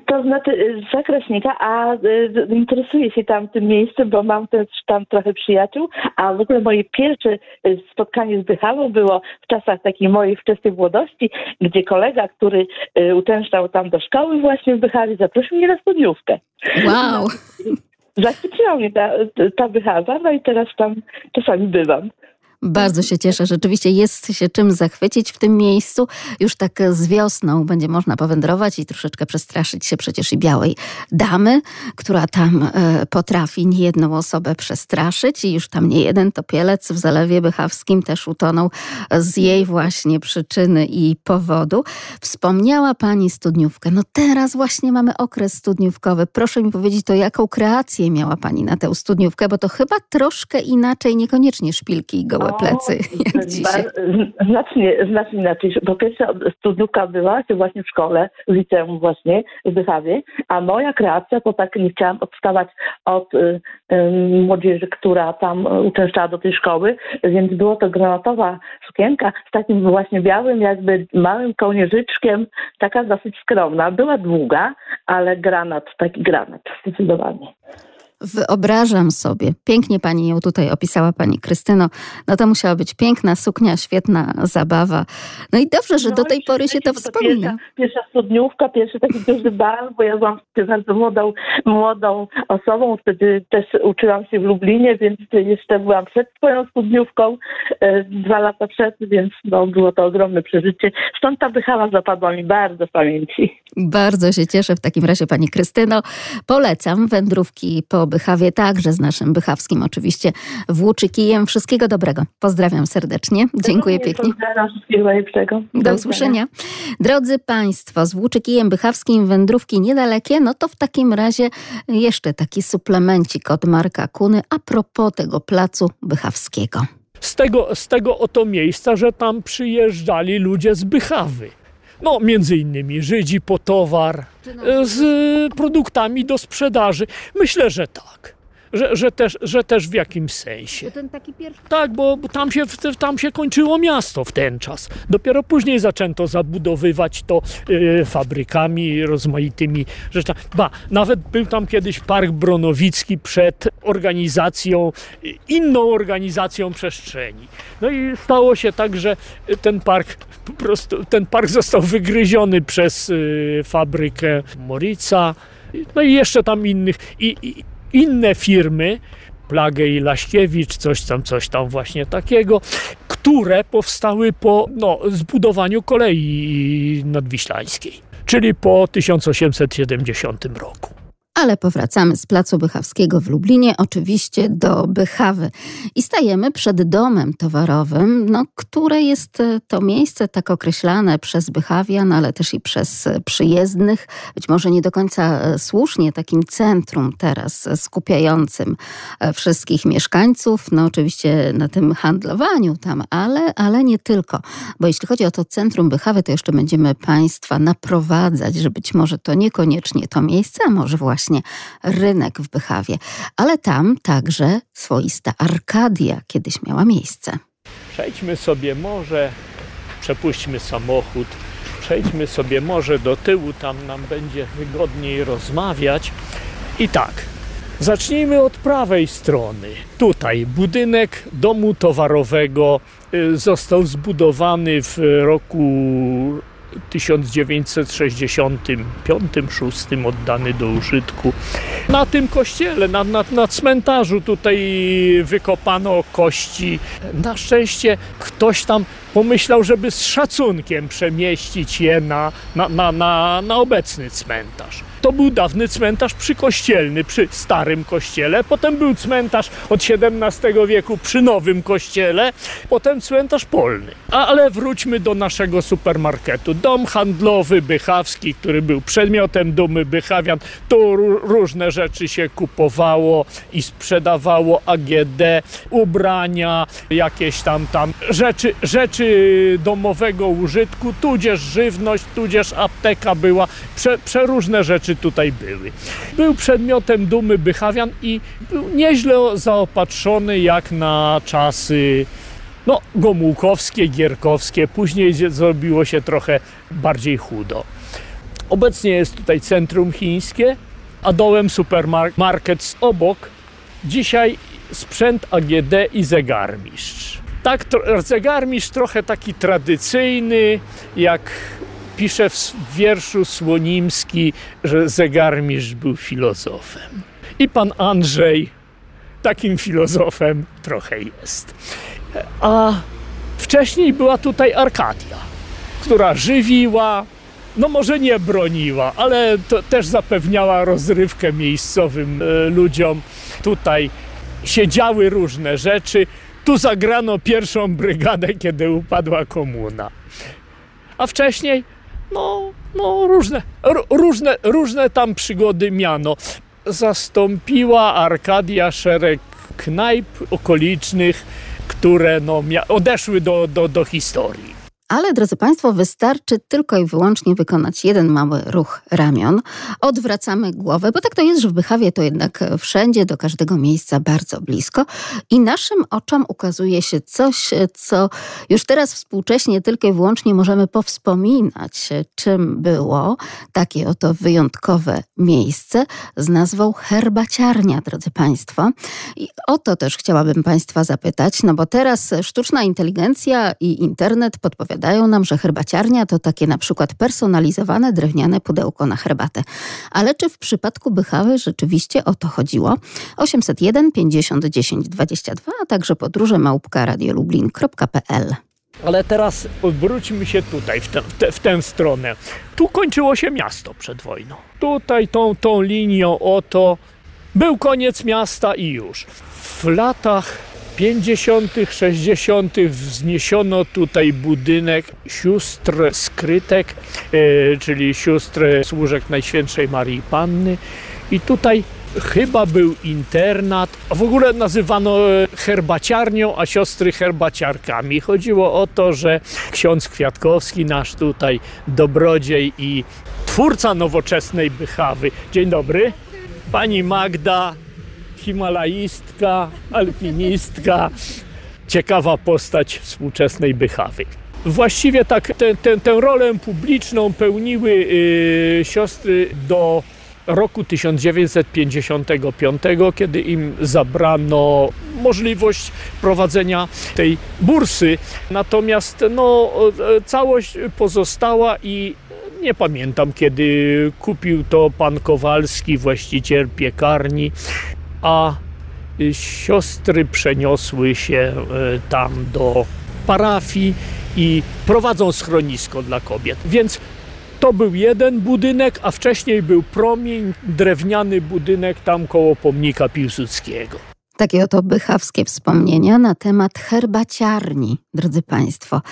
To znaczy y, z Zakraśnika, a y, interesuję się tam tym miejscem, bo mam też tam trochę przyjaciół, a w ogóle moje pierwsze y, spotkanie z Bychawą było w czasach takiej mojej wczesnej młodości, gdzie kolega, który uczęszczał tam do szkoły właśnie w Bychawie, zaprosił mnie na studniówkę. Wow! Zachwyciła mnie ta, ta Bychawa, no i teraz tam czasami bywam. Bardzo się cieszę. Rzeczywiście jest się czym zachwycić w tym miejscu. Już tak z wiosną będzie można powędrować i troszeczkę przestraszyć się przecież i białej damy, która tam e, potrafi niejedną osobę przestraszyć i już tam nie jeden topielec w Zalewie Bychawskim też utonął z jej właśnie przyczyny i powodu. Wspomniała Pani studniówkę. No teraz właśnie mamy okres studniówkowy. Proszę mi powiedzieć, to jaką kreację miała Pani na tę studniówkę, bo to chyba troszkę inaczej, niekoniecznie szpilki i plecy, jak dzisiaj. Znacznie, znacznie inaczej. Po pierwsze studniówka była się właśnie w szkole, w liceum właśnie w Bychawie, a moja kreacja to tak nie chciałam odstawać od y, y, młodzieży, która tam uczęszczała do tej szkoły, więc było to granatowa sukienka z takim właśnie białym jakby małym kołnierzyczkiem, taka dosyć skromna. Była długa, ale granat, taki granat zdecydowanie. Wyobrażam sobie, pięknie pani ją tutaj opisała, pani Krystyno. No to musiała być piękna suknia, świetna zabawa. No i dobrze, że No do tej pory się to Pierwsza, wspomina. pierwsza studniówka, pierwszy taki duży bal, bo ja byłam bardzo młodą, młodą osobą, wtedy też uczyłam się w Lublinie, więc jeszcze byłam przed swoją studniówką, e, dwa lata przed, więc no, było to ogromne przeżycie. Stąd ta Bychawa zapadła mi bardzo w pamięci. Bardzo się cieszę w takim razie, pani Krystyno. Polecam wędrówki po Bychawie, także z naszym bychawskim oczywiście włóczykijem. Wszystkiego dobrego. Pozdrawiam serdecznie. Dziękuję Również pięknie. Pozdrawiam, wszystkiego najlepszego. Do usłyszenia. Drodzy Państwo, z Włóczykijem Bychawskim wędrówki niedalekie, no to w takim razie jeszcze taki suplemencik od Marka Kuny a propos tego placu Bychawskiego. z tego, z tego oto miejsca, że tam przyjeżdżali ludzie z Bychawy. No, między innymi Żydzi po towar, e, z produktami do sprzedaży. Myślę, że tak. Że, że, też, że też w jakimś sensie. ten taki pierwszy Tak, bo tam się, tam się kończyło miasto w ten czas. Dopiero później zaczęto zabudowywać to e, fabrykami rozmaitymi rzeczami. Ba, nawet był tam kiedyś Park Bronowicki przed organizacją, inną organizacją przestrzeni. No i stało się tak, że ten park po prostu, ten park został wygryziony przez e, fabrykę Morica, no i jeszcze tam innych, i, i inne firmy, Plagę i Laśkiewicz, coś tam, coś tam właśnie takiego, które powstały po no, zbudowaniu kolei nadwiślańskiej, czyli po 1870 roku. Ale powracamy z Placu Bychawskiego w Lublinie, oczywiście do Bychawy. I stajemy przed domem towarowym, no, które jest e, to miejsce tak określane przez Bychawian, ale też i przez e, przyjezdnych, być może nie do końca e, słusznie, takim centrum teraz skupiającym wszystkich mieszkańców, no oczywiście na tym handlowaniu tam, ale, ale nie tylko. Bo jeśli chodzi o to centrum Bychawy, to jeszcze będziemy Państwa naprowadzać, że być może to niekoniecznie to miejsce, a może właśnie właśnie rynek w Bychawie, ale tam także swoista Arkadia kiedyś miała miejsce. Przejdźmy sobie może, przepuśćmy samochód, przejdźmy sobie może do tyłu, tam nam będzie wygodniej rozmawiać. I tak, zacznijmy od prawej strony. Tutaj budynek domu towarowego y, został zbudowany w roku 1965-6 oddany do użytku. Na tym kościele, na, na, na cmentarzu tutaj wykopano kości. Na szczęście ktoś tam pomyślał, żeby z szacunkiem przemieścić je na, na, na, na, na obecny cmentarz. To był dawny cmentarz przykościelny przy starym kościele, potem był cmentarz od XVII wieku przy nowym kościele, potem cmentarz polny. Ale wróćmy do naszego supermarketu. Dom handlowy bychawski, który był przedmiotem dumy bychawian. Tu różne rzeczy się kupowało i sprzedawało AGD, ubrania, jakieś tam tam rzeczy, rzeczy domowego użytku, tudzież żywność, tudzież apteka była, prze, przeróżne rzeczy rzeczy tutaj były. Był przedmiotem dumy Bychawian i był nieźle zaopatrzony jak na czasy no, gomułkowskie, gierkowskie. Później zrobiło się trochę bardziej chudo. Obecnie jest tutaj centrum chińskie, a dołem supermarket obok. Dzisiaj sprzęt AGD i zegarmistrz. Tak, zegarmistrz trochę taki tradycyjny, jak pisze w wierszu Słonimski, że zegarmistrz był filozofem. I pan Andrzej takim filozofem trochę jest. A wcześniej była tutaj Arkadia, która żywiła, no może nie broniła, ale też zapewniała rozrywkę miejscowym e, ludziom. Tutaj się działy różne rzeczy. Tu zagrano pierwszą brygadę, kiedy upadła komuna. A wcześniej no, no różne, różne, różne tam przygody miano. Zastąpiła Arkadia szereg knajp okolicznych, które no, odeszły do, do, do historii. Ale, drodzy Państwo, wystarczy tylko i wyłącznie wykonać jeden mały ruch ramion. Odwracamy głowę, bo tak to jest, że w Bychawie to jednak wszędzie, do każdego miejsca bardzo blisko. I naszym oczom ukazuje się coś, co już teraz współcześnie tylko i wyłącznie możemy powspominać, czym było takie oto wyjątkowe miejsce z nazwą Herbaciarnia, drodzy Państwo. I o to też chciałabym Państwa zapytać, no bo teraz sztuczna inteligencja i internet podpowiadają, opowiadają nam, że herbaciarnia to takie na przykład personalizowane drewniane pudełko na herbatę. Ale czy w przypadku Bychawy rzeczywiście o to chodziło? 801 50 10 22, a także podróże małpka radiolublin.pl. Ale teraz odwróćmy się tutaj, w, te, w, te, w tę stronę. Tu kończyło się miasto przed wojną. Tutaj tą, tą linią oto był koniec miasta i już. W latach 50., 60. wzniesiono tutaj budynek sióstr skrytek, e, czyli sióstr służek Najświętszej Marii Panny. I tutaj chyba był internat, w ogóle nazywano e, herbaciarnią, a siostry herbaciarkami. Chodziło o to, że ksiądz Kwiatkowski, nasz tutaj dobrodziej i twórca nowoczesnej Bychawy. Dzień dobry. Pani Magda himalaistka, alpinistka, ciekawa postać współczesnej Bychawy. Właściwie tak tę, tę, tę rolę publiczną pełniły yy, siostry do roku 1955, kiedy im zabrano możliwość prowadzenia tej bursy. Natomiast no, całość pozostała i nie pamiętam kiedy kupił to pan Kowalski, właściciel piekarni a siostry przeniosły się e, tam do parafii i prowadzą schronisko dla kobiet. Więc to był jeden budynek, a wcześniej był promień, drewniany budynek tam koło pomnika Piłsudskiego. Takie oto bychawskie wspomnienia na temat herbaciarni, drodzy Państwo.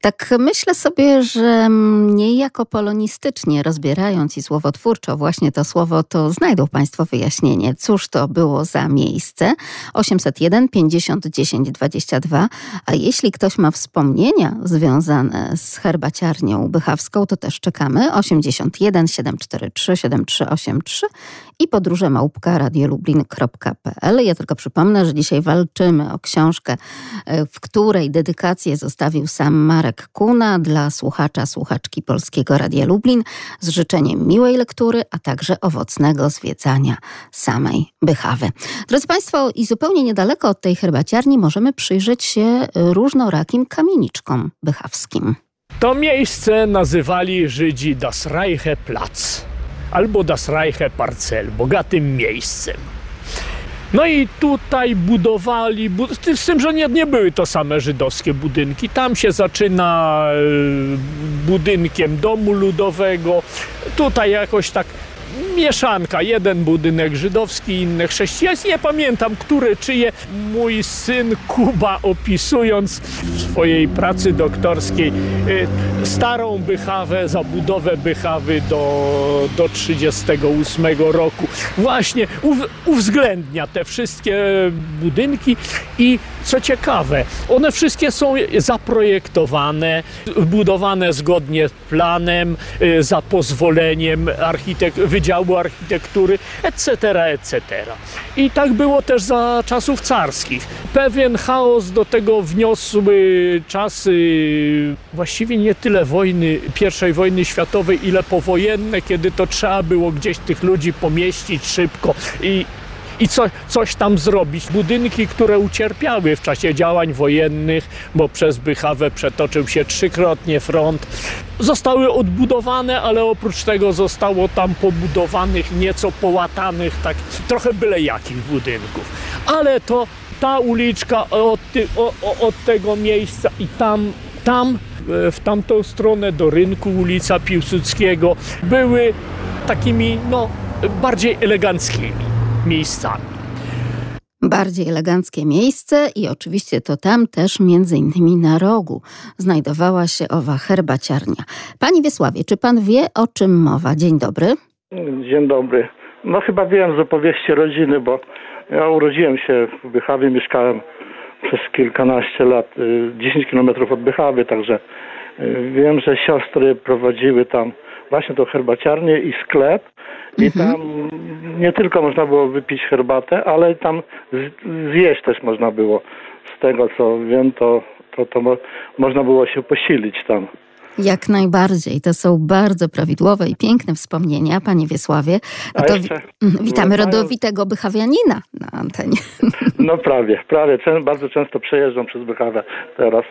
Tak myślę sobie, że niejako polonistycznie rozbierając i słowotwórczo właśnie to słowo, to znajdą Państwo wyjaśnienie, cóż to było za miejsce. 801 50 10 22, a jeśli ktoś ma wspomnienia związane z herbaciarnią bychawską, to też czekamy. 81 743 7383 i podróże małpka radiolublin.pl. Ja tylko przypomnę, że dzisiaj walczymy o książkę, e, w której zostawił sam Marek Kuna dla słuchacza, słuchaczki Polskiego Radia Lublin z życzeniem miłej lektury, a także owocnego zwiedzania samej Bychawy. Drodzy Państwo, i zupełnie niedaleko od tej herbaciarni możemy przyjrzeć się różnorakim kamieniczkom bychawskim. To miejsce nazywali Żydzi Das Reiche Platz albo Das Reiche Parcel, bogatym miejscem. No i tutaj budowali, z tym, że nie, nie były to same żydowskie budynki. Tam się zaczyna e, budynkiem domu ludowego. Tutaj jakoś tak mieszanka. Jeden budynek żydowski, inny chrześcijański. Nie pamiętam, który czyje. Mój syn Kuba opisując w swojej pracy doktorskiej y, starą Bychawę, zabudowę Bychawy do, do 38 roku. Właśnie uwzględnia te wszystkie budynki i co ciekawe, one wszystkie są zaprojektowane, budowane zgodnie z planem, y, za pozwoleniem architekt, Wydziału Architektury, etc., etc. I tak było też za czasów carskich. Pewien chaos do tego wniosły czasy właściwie nie tyle wojny, I wojny światowej, ile powojenne, kiedy to trzeba było gdzieś tych ludzi pomieścić szybko i i co, coś tam zrobić. Budynki, które ucierpiały w czasie działań wojennych, bo przez Bychawę przetoczył się trzykrotnie front, zostały odbudowane, ale oprócz tego zostało tam pobudowanych, nieco połatanych, tak trochę byle jakich budynków. Ale to ta uliczka od, ty, od tego miejsca i tam, tam e, w tamtą stronę do rynku ulica Piłsudskiego były takimi no, bardziej eleganckimi miejscami. Bardziej eleganckie miejsce i oczywiście to tam też między innymi na rogu znajdowała się owa herbaciarnia. Panie Wiesławie, czy pan wie o czym mowa? Dzień dobry. Dzień dobry. No chyba wiem z opowieści rodziny, bo ja urodziłem się w Bychawie, mieszkałem przez kilkanaście lat, 10 y, kilometrów od Bychawy, także y, wiem, że siostry prowadziły tam właśnie tą herbaciarnię i sklep i mhm. tam nie tylko można było wypić herbatę, ale tam zjeść też można było. Z tego co wiem, to, to, to mo można było się posilić tam. Jak najbardziej. To są bardzo prawidłowe i piękne wspomnienia, panie Wiesławie. No to jeszcze, mhm, witamy rodowitego Bychawianina na antenie. No prawie, prawie. Bardzo często przejeżdżam przez Bychawę teraz.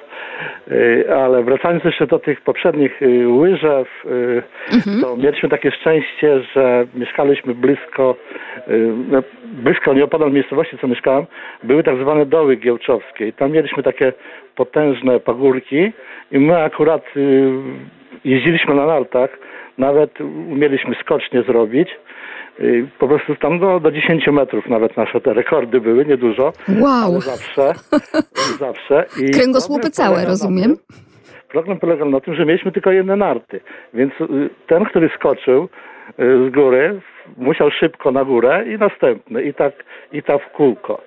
Y, ale wracając jeszcze do tych poprzednich y, łyżew, y, mhm. to mieliśmy takie szczęście, że mieszkaliśmy blisko, no, blisko nieopodal miejscowości, co mieszkałem, były tak zwane doły giełczowskie. I tam mieliśmy takie potężne pagórki i my akurat jeździliśmy na nartach, nawet umieliśmy skocznie zrobić. Po prostu tam do, do 10 metrów nawet nasze te rekordy były, niedużo. Wow! zawsze, zawsze. I Kręgosłupy całe, rozumiem. Tym, problem polegał na tym, że mieliśmy tylko jedne narty, więc y, ten, który skoczył y, z góry, musiał szybko na górę i następny, i tak, i tak w kółko.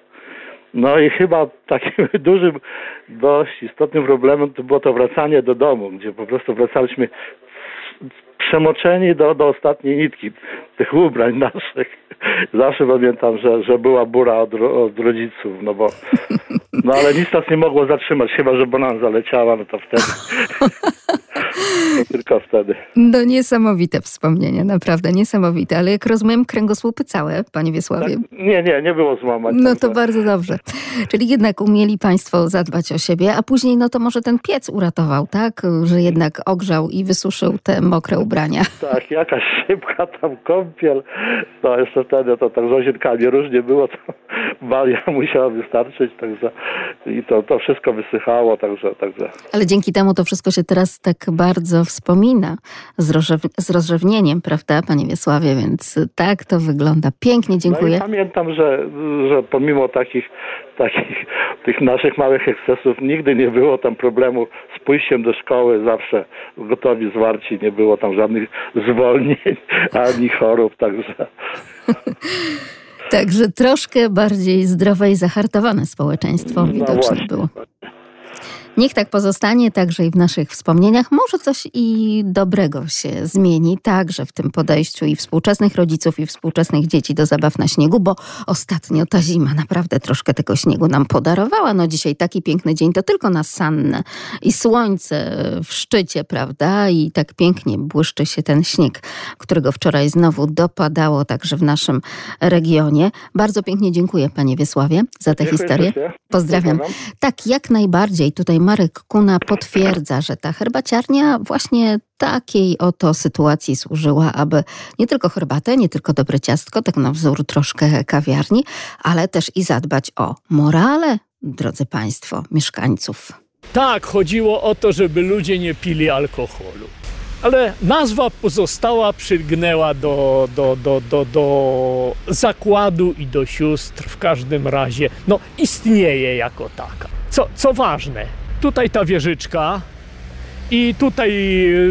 No i chyba takim dużym, dość istotnym problemem to było to wracanie do domu, gdzie po prostu wracaliśmy przemoczeni do, do ostatniej nitki tych ubrań naszych. Zawsze pamiętam, że, że była bura od, od rodziców, no bo no ale nic nas nie mogło zatrzymać, chyba że bonanza leciała, no to wtedy. Tylko wtedy. No niesamowite wspomnienia, naprawdę niesamowite. Ale jak rozumiem, kręgosłupy całe, panie Wiesławie? Tak, nie, nie, nie było złamać. No to bardzo dobrze. Czyli jednak umieli państwo zadbać o siebie, a później no to może ten piec uratował, tak? Że jednak ogrzał i wysuszył te mokre ubrania. Tak, jakaś szybka tam kąpiel. No jeszcze wtedy to tak z łazienkami różnie było, to balia musiała wystarczyć, także i to, to wszystko wysychało, także, także Ale dzięki temu to wszystko się teraz tak bardzo wspomina z, rozrzew- z rozrzewnieniem, prawda, panie Wiesławie? Więc tak to wygląda. Pięknie, No dziękuję. i pamiętam, że, że pomimo takich, takich tych naszych małych ekscesów nigdy nie było tam problemu z pójściem do szkoły, zawsze gotowi, zwarci, nie było tam żadnych zwolnień ani chorób, także Także troszkę bardziej zdrowe i zahartowane społeczeństwo no widoczne właśnie. było. Niech tak pozostanie także i w naszych wspomnieniach. Może coś i dobrego się zmieni, także w tym podejściu i współczesnych rodziców, i współczesnych dzieci do zabaw na śniegu, bo ostatnio ta zima naprawdę troszkę tego śniegu nam podarowała. No dzisiaj taki piękny dzień to tylko na Sannę i słońce w szczycie, prawda? I tak pięknie błyszczy się ten śnieg, którego wczoraj znowu dopadało także w naszym regionie. Bardzo pięknie dziękuję panie Wiesławie za tę historię. Pozdrawiam. Tak, jak najbardziej. Tutaj Marek Kuna potwierdza, że ta herbaciarnia właśnie takiej oto sytuacji służyła, aby nie tylko herbatę, nie tylko dobre ciastko, tak na wzór troszkę kawiarni, ale też i zadbać o morale, drodzy Państwo, mieszkańców. Tak, chodziło o to, żeby ludzie nie pili alkoholu. Ale nazwa pozostała, przygnęła do, do, do, do, do zakładu i do sióstr. W każdym razie, no, istnieje jako taka. Co, co ważne, tutaj ta wieżyczka i tutaj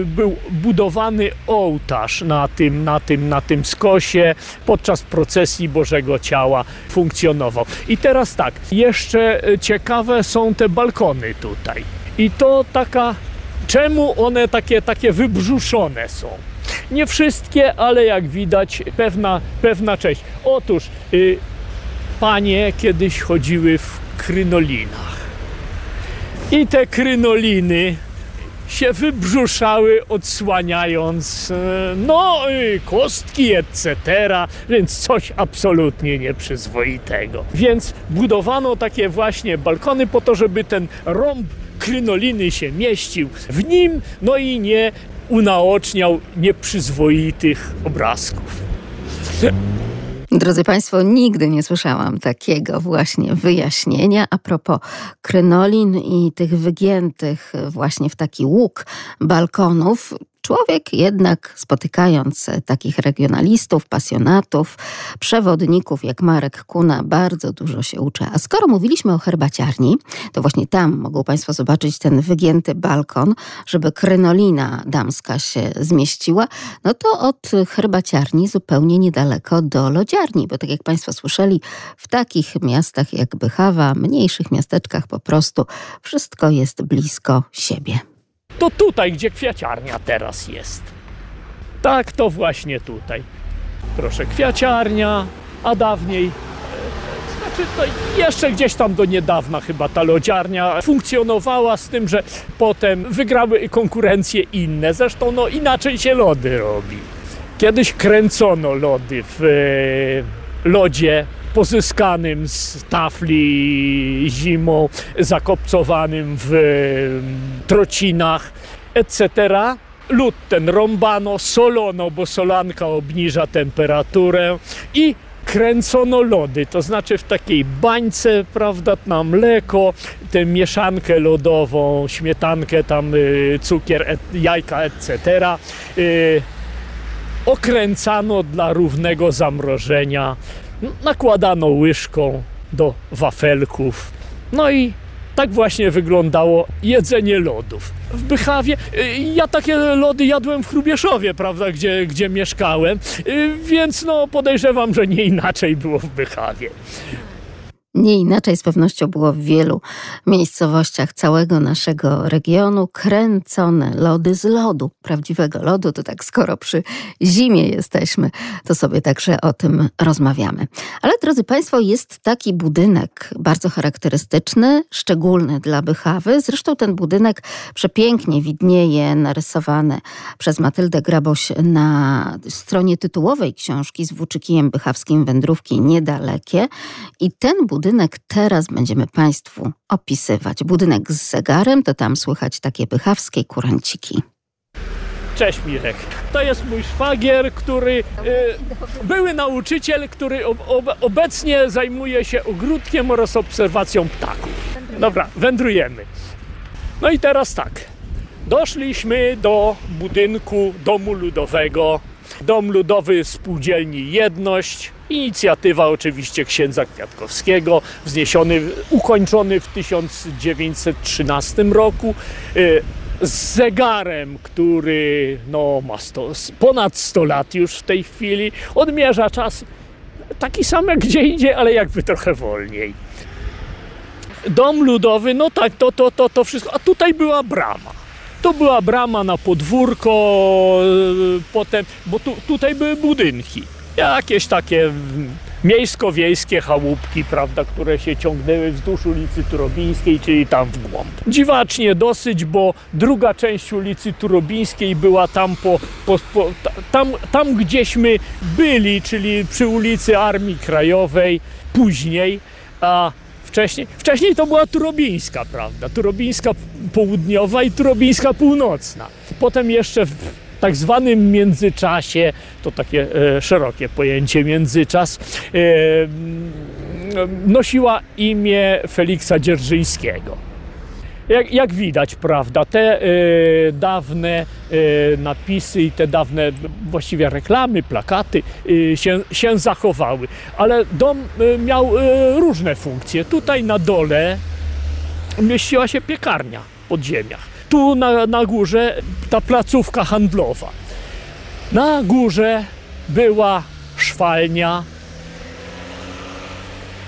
był budowany ołtarz na tym, na tym, na tym skosie podczas procesji Bożego Ciała funkcjonował. I teraz tak, jeszcze ciekawe są te balkony tutaj. I to taka, czemu one takie, takie wybrzuszone są? Nie wszystkie, ale jak widać pewna, pewna część. Otóż y, panie kiedyś chodziły w krynolinach. I te krynoliny się wybrzuszały, odsłaniając e, no, kostki, etc., więc coś absolutnie nieprzyzwoitego. Więc budowano takie właśnie balkony po to, żeby ten rąb krynoliny się mieścił w nim, no i nie unaoczniał nieprzyzwoitych obrazków. Drodzy Państwo, nigdy nie słyszałam takiego właśnie wyjaśnienia a propos krynolin i tych wygiętych właśnie w taki łuk balkonów. Człowiek jednak spotykając takich regionalistów, pasjonatów, przewodników jak Marek Kuna, bardzo dużo się uczy. A skoro mówiliśmy o herbaciarni, to właśnie tam mogą Państwo zobaczyć ten wygięty balkon, żeby krynolina damska się zmieściła. No to od herbaciarni zupełnie niedaleko do lodziarni, bo tak jak Państwo słyszeli, w takich miastach jak Bychawa, mniejszych miasteczkach po prostu wszystko jest blisko siebie. To tutaj, gdzie kwiaciarnia teraz jest. Tak, to właśnie tutaj. Proszę, kwiaciarnia, a dawniej. e, Znaczy, to jeszcze gdzieś tam do niedawna chyba ta lodziarnia funkcjonowała z tym, że potem wygrały konkurencje inne. Zresztą, no inaczej się lody robi. Kiedyś kręcono lody w e, lodzie pozyskanym z tafli zimą, zakopcowanym w e, trocinach, etc. Lód ten rąbano, solono, bo solanka obniża temperaturę i kręcono lody, to znaczy w takiej bańce, prawda, na mleko, tę mieszankę lodową, śmietankę, tam y, cukier, jajka, etc. Y, okręcano dla równego zamrożenia, nakładano łyżką do wafelków, no i tak właśnie wyglądało jedzenie lodów. W Bychawie, y, ja takie lody jadłem w Hrubieszowie, prawda, gdzie, gdzie mieszkałem, y, więc no podejrzewam, że nie inaczej było w Bychawie. Nie inaczej z pewnością było w wielu miejscowościach całego naszego regionu. Kręcone lody z lodu, prawdziwego lodu. To tak skoro przy zimie jesteśmy, to sobie także o tym rozmawiamy. Ale drodzy Państwo, jest taki budynek bardzo charakterystyczny, szczególny dla Bychawy. Zresztą ten budynek przepięknie widnieje, narysowany przez Matyldę Graboś na stronie tytułowej książki z Włóczykijem Bychawskim Wędrówki Niedalekie. I ten budynek budynek teraz będziemy Państwu opisywać. Budynek z zegarem, to tam słychać takie bychawskie kuranciki. Cześć Mirek. To jest mój szwagier, który e, były nauczyciel, który ob, ob, obecnie zajmuje się ogródkiem oraz obserwacją ptaków. Dobra, wędrujemy. No i teraz tak. Doszliśmy do budynku domu ludowego. Dom ludowy spółdzielni Jedność. Inicjatywa oczywiście księdza Kwiatkowskiego, wzniesiony, ukończony w 1913 roku. Y, z zegarem, który no, ma sto, ponad 100 lat już w tej chwili, odmierza czas taki sam jak gdzie indziej, ale jakby trochę wolniej. Dom ludowy, no tak, to, to, to, to wszystko. A tutaj była brama. To była brama na podwórko, y, potem, bo tu, tutaj były budynki jakieś takie miejsko-wiejskie chałupki, prawda, które się ciągnęły wzdłuż ulicy Turobińskiej, czyli tam w głąb. Dziwacznie dosyć, bo druga część ulicy Turobińskiej była tam po, po, po tam, tam gdzieśmy byli, czyli przy ulicy Armii Krajowej, później, a wcześniej, wcześniej to była Turobińska, prawda, Turobińska południowa i Turobińska północna. Potem jeszcze tak zwanym międzyczasie, to takie e, szerokie pojęcie międzyczas, e, nosiła imię Feliksa Dzierżyńskiego. Jak, jak, widać, prawda, te y, dawne y, napisy i te dawne właściwie reklamy, plakaty y, się, się zachowały, ale dom miał różne funkcje. Tutaj na dole mieściła się piekarnia w podziemiach tu na, na górze ta placówka handlowa. Na górze była szwalnia,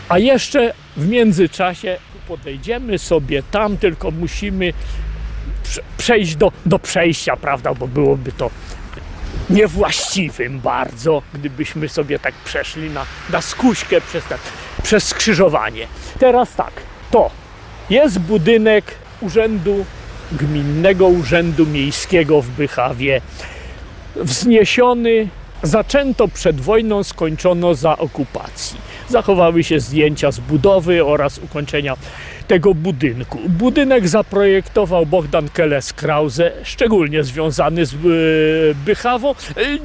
a jeszcze w międzyczasie podejdziemy sobie tam, tylko musimy przejść do, do przejścia, prawda, bo byłoby to niewłaściwym bardzo, gdybyśmy sobie tak przeszli na, na skuśkę przez, tak, przez skrzyżowanie. Teraz tak, to jest budynek Urzędu Gminnego Urzędu Miejskiego w Bychawie. Wzniesiony zaczęto przed wojną, skończono za okupacji. Zachowały się zdjęcia z budowy oraz ukończenia tego budynku. Budynek zaprojektował Bogdan Keles Krause, szczególnie związany z e, Bychawą. E,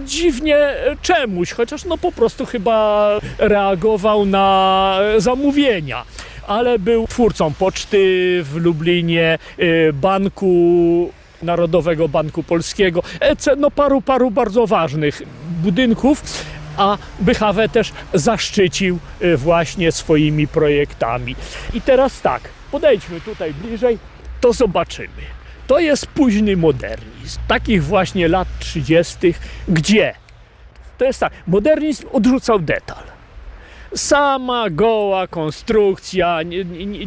dziwnie czemuś, chociaż no po prostu chyba reagował na zamówienia ale był twórcą poczty w Lublinie, y, banku Narodowego Banku Polskiego, no paru, paru bardzo ważnych budynków, a Bychawę też zaszczycił y, właśnie swoimi projektami. I teraz tak, podejdźmy tutaj bliżej, to zobaczymy. To jest późny modernizm, takich właśnie lat 30., gdzie to jest tak, modernizm odrzucał detal sama goła konstrukcja,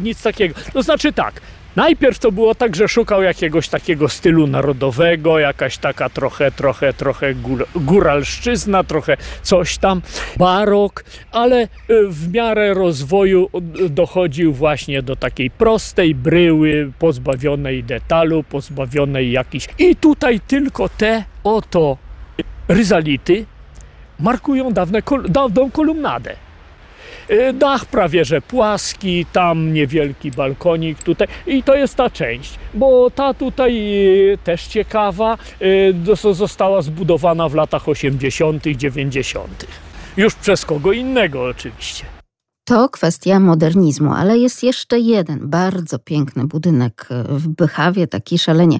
nic takiego. To znaczy tak, Najpierw to było tak, że szukał jakiegoś takiego stylu narodowego, jakaś taka trochę, trochę, trochę góralszczyzna, trochę coś tam, barok, ale y, w miarę rozwoju dochodził właśnie do takiej prostej bryły, pozbawionej detalu, pozbawionej jakichś. I tutaj tylko te oto ryzality markują dawne, dawną kolumnadę. Y, dach prawie że płaski, tam niewielki balkonik tutaj i to jest ta część, bo ta tutaj y, też ciekawa, y, została zbudowana w latach 80., 90. Już przez kogo innego oczywiście. To kwestia modernizmu, ale jest jeszcze jeden bardzo piękny budynek w Bychawie, taki szalenie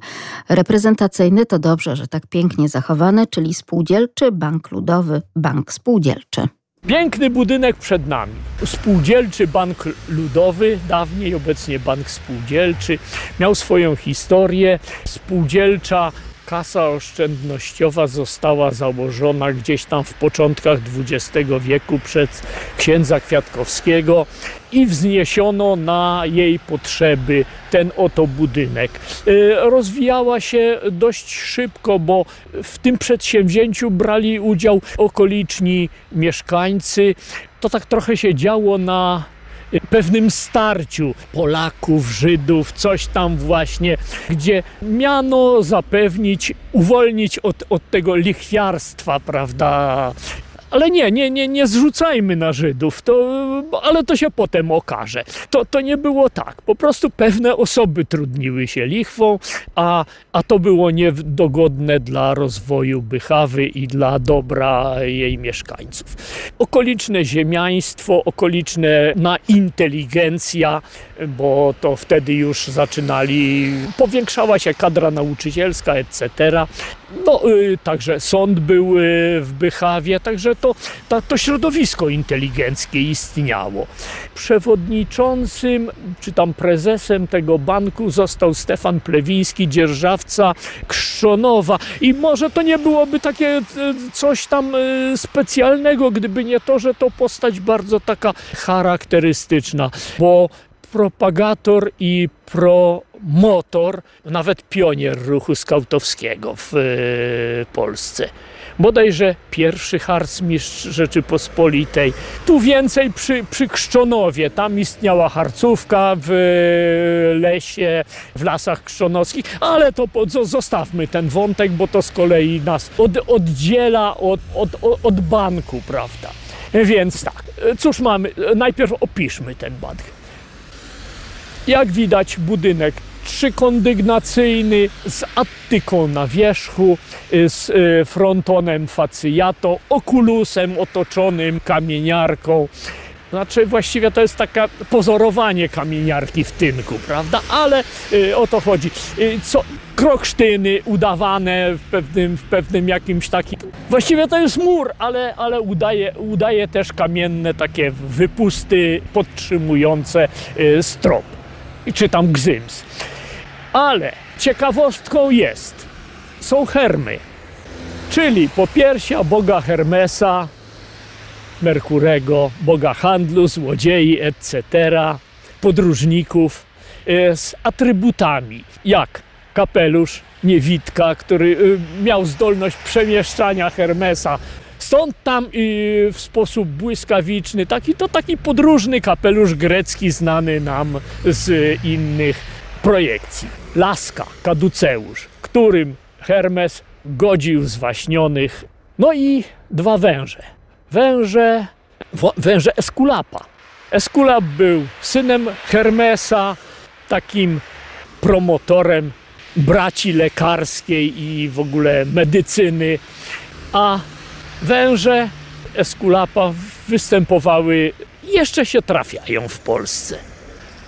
reprezentacyjny. To dobrze, że tak pięknie zachowany, czyli spółdzielczy bank ludowy, bank spółdzielczy. Piękny budynek przed nami. Spółdzielczy Bank Ludowy, dawniej obecnie Bank Spółdzielczy, miał swoją historię. Spółdzielcza kasa oszczędnościowa została założona gdzieś tam w początkach XX wieku przez księdza Kwiatkowskiego i wzniesiono na jej potrzeby ten oto budynek. Y, rozwijała się dość szybko, bo w tym przedsięwzięciu brali udział okoliczni mieszkańcy. To tak trochę się działo na pewnym starciu Polaków, Żydów, coś tam właśnie, gdzie miano zapewnić, uwolnić od, od tego lichwiarstwa, prawda, ale nie, nie, nie, nie zrzucajmy na Żydów, to, ale to się potem okaże. To, to nie było tak. Po prostu pewne osoby trudniły się lichwą, a, a to było niedogodne dla rozwoju Bychawy i dla dobra jej mieszkańców. Okoliczne ziemiaństwo, okoliczne na inteligencja, bo to wtedy już zaczynali, powiększała się kadra nauczycielska, etc. No, y, także sąd był y, w Bychawie, także to, to, to środowisko inteligenckie istniało. Przewodniczącym, czy tam prezesem tego banku został Stefan Plewiński, dzierżawca Krzczonowa. I może to nie byłoby takie y, coś tam specjalnego, gdyby nie to, że to postać bardzo taka charakterystyczna, bo propagator i promotor, nawet pionier ruchu skautowskiego w e, Polsce. Bodajże pierwszy harcmistrz Rzeczypospolitej. Tu więcej przy, przy Krzczonowie. Tam istniała harcówka w lesie, w lasach krzczonowskich, ale to zostawmy ten wątek, bo to z kolei nas od, oddziela od, od, od banku, prawda? Więc tak, cóż mamy? Najpierw opiszmy ten bank. Jak widać budynek trzykondygnacyjny z attyką na wierzchu, y, z y, frontonem facjato, okulusem otoczonym kamieniarką. Znaczy właściwie to jest takie pozorowanie kamieniarki w tynku, prawda? Ale y, o to chodzi. Co, kroksztyny udawane w pewnym, w pewnym jakimś takim... Właściwie to jest mur, ale, ale udaje, udaje też kamienne takie wypusty podtrzymujące strop czy tam gzyms. Ale ciekawostką jest, są hermy, czyli popiersia boga Hermesa, Merkurego, boga handlu, złodziei, etc., podróżników e, z atrybutami, jak kapelusz, niewitka, który e, miał zdolność przemieszczania Hermesa Stąd tam w sposób błyskawiczny, taki to taki podróżny kapelusz grecki znany nam z innych projekcji. Laska, kaduceusz, którym Hermes godził zwaśnionych. No i dwa węże. Węże, węże Eskulapa. Eskulap był synem Hermesa, takim promotorem braci lekarskiej i w ogóle medycyny, a węże Eskulapa występowały, jeszcze się trafiają w Polsce.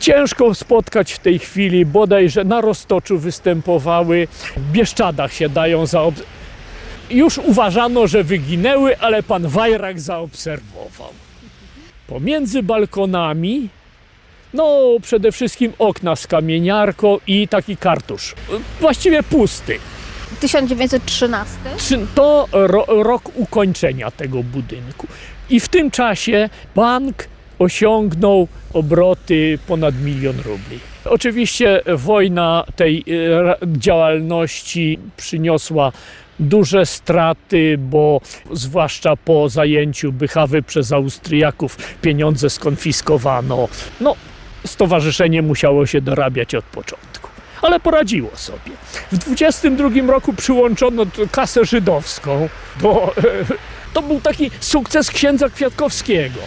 Ciężko spotkać w tej chwili, bodajże na Roztoczu występowały, w Bieszczadach się dają zaobserwować. Już uważano, że wyginęły, ale pan Wajrak zaobserwował. Pomiędzy balkonami, no przede wszystkim okna z kamieniarką i taki kartusz. Właściwie pusty. 1913? To ro, rok ukończenia tego budynku. I w tym czasie bank osiągnął obroty ponad milion rubli. Oczywiście wojna tej e, działalności przyniosła duże straty, bo zwłaszcza po zajęciu Bychawy przez Austriaków pieniądze skonfiskowano. No, stowarzyszenie musiało się dorabiać od początku ale poradziło sobie. W 22 roku przyłączono kasę żydowską, bo to był taki sukces księdza Kwiatkowskiego.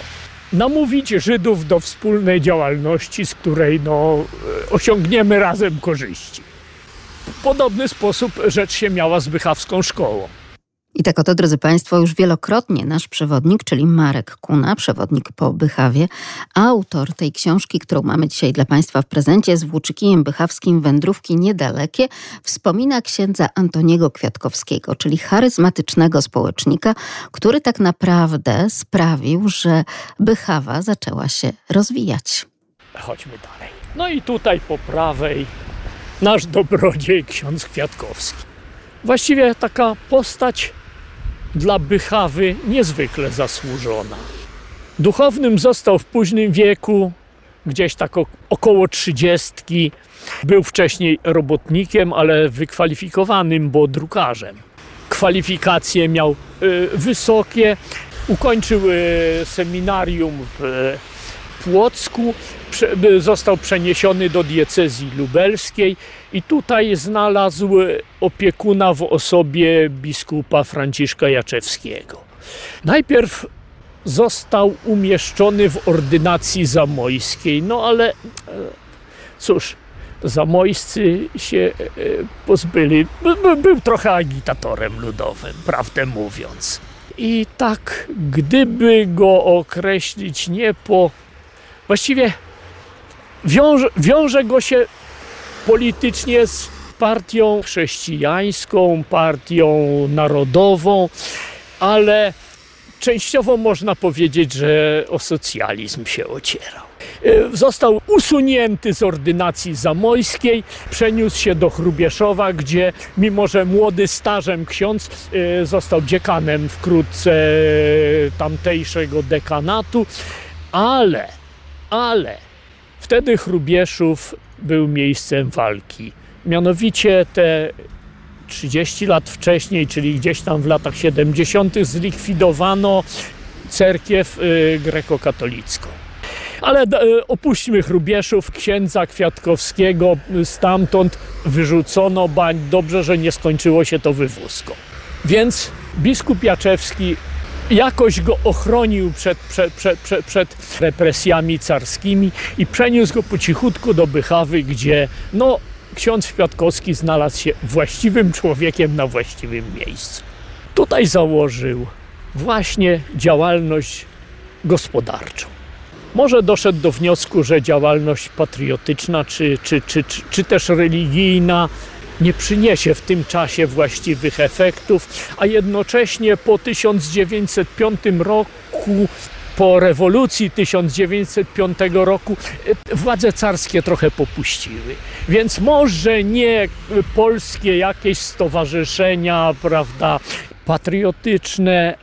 Namówić Żydów do wspólnej działalności, z której no, osiągniemy razem korzyści. W podobny sposób rzecz się miała z Bychawską Szkołą. I tak oto, drodzy Państwo, już wielokrotnie nasz przewodnik, czyli Marek Kuna, przewodnik po Bychawie, autor tej książki, którą mamy dzisiaj dla Państwa w prezencie z Włóczykijem Bychawskim Wędrówki Niedalekie, wspomina księdza Antoniego Kwiatkowskiego, czyli charyzmatycznego społecznika, który tak naprawdę sprawił, że Bychawa zaczęła się rozwijać. Chodźmy dalej. No i tutaj po prawej nasz dobrodziej ksiądz Kwiatkowski Właściwie taka postać dla Bychawy niezwykle zasłużona. Duchownym został w późnym wieku, gdzieś tak około trzydziestki. Był wcześniej robotnikiem, ale wykwalifikowanym, bo drukarzem. Kwalifikacje miał y, wysokie. Ukończył y, seminarium w y, Płocku, został przeniesiony do diecezji lubelskiej i tutaj znalazł opiekuna w osobie biskupa Franciszka Jaczewskiego. Najpierw został umieszczony w ordynacji zamojskiej, no ale e, cóż, zamojscy się e, pozbyli. Był trochę agitatorem ludowym, prawdę mówiąc. I tak, gdyby go określić nie po. Właściwie wiąże, wiąże go się politycznie z partią chrześcijańską, partią narodową, ale częściowo można powiedzieć, że o socjalizm się ocierał. E, został usunięty z ordynacji zamojskiej, przeniósł się do Chrubieszowa, gdzie mimo, że młody stażem ksiądz e, został dziekanem wkrótce tamtejszego dekanatu, ale, ale wtedy Chrubieszów był miejscem walki. Mianowicie te 30 lat wcześniej, czyli gdzieś tam w latach 70., zlikwidowano cerkiew y, grekokatolicką. Ale y, opuśćmy Chrubieszów, księdza Kwiatkowskiego stamtąd wyrzucono bań. Dobrze, że nie skończyło się to wywózką. Więc biskup Jaczewski jakoś go ochronił przed, przed, przed, przed, przed represjami carskimi i przeniósł go po cichutku do Bychawy, gdzie no, ksiądz Kwiatkowski znalazł się właściwym człowiekiem na właściwym miejscu. Tutaj założył właśnie działalność gospodarczą. Może doszedł do wniosku, że działalność patriotyczna czy, czy, czy, czy też religijna nie przyniesie w tym czasie właściwych efektów, a jednocześnie po 1905 roku po rewolucji 1905 roku e, władze carskie trochę popuściły. Więc może nie polskie jakieś stowarzyszenia, prawda, patriotyczne,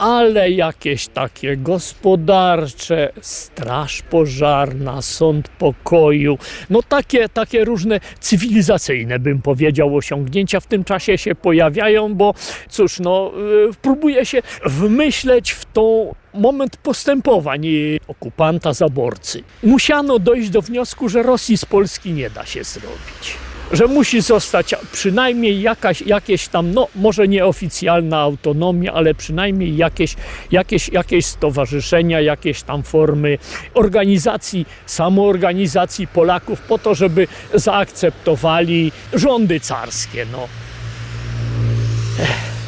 ale jakieś takie gospodarcze, straż pożarna, sąd pokoju, no takie, takie różne cywilizacyjne, bym powiedział, osiągnięcia w tym czasie się pojawiają, bo cóż, no, y, próbuje się wmyśleć w tą moment postępowań okupanta, zaborcy. Musiano dojść do wniosku, że Rosji z Polski nie da się zrobić że musi zostać przynajmniej jakaś, jakieś tam, no może nieoficjalna autonomia, ale przynajmniej jakieś, jakieś, jakieś stowarzyszenia, jakieś tam formy organizacji, samoorganizacji Polaków po to, żeby zaakceptowali rządy carskie. No. Ech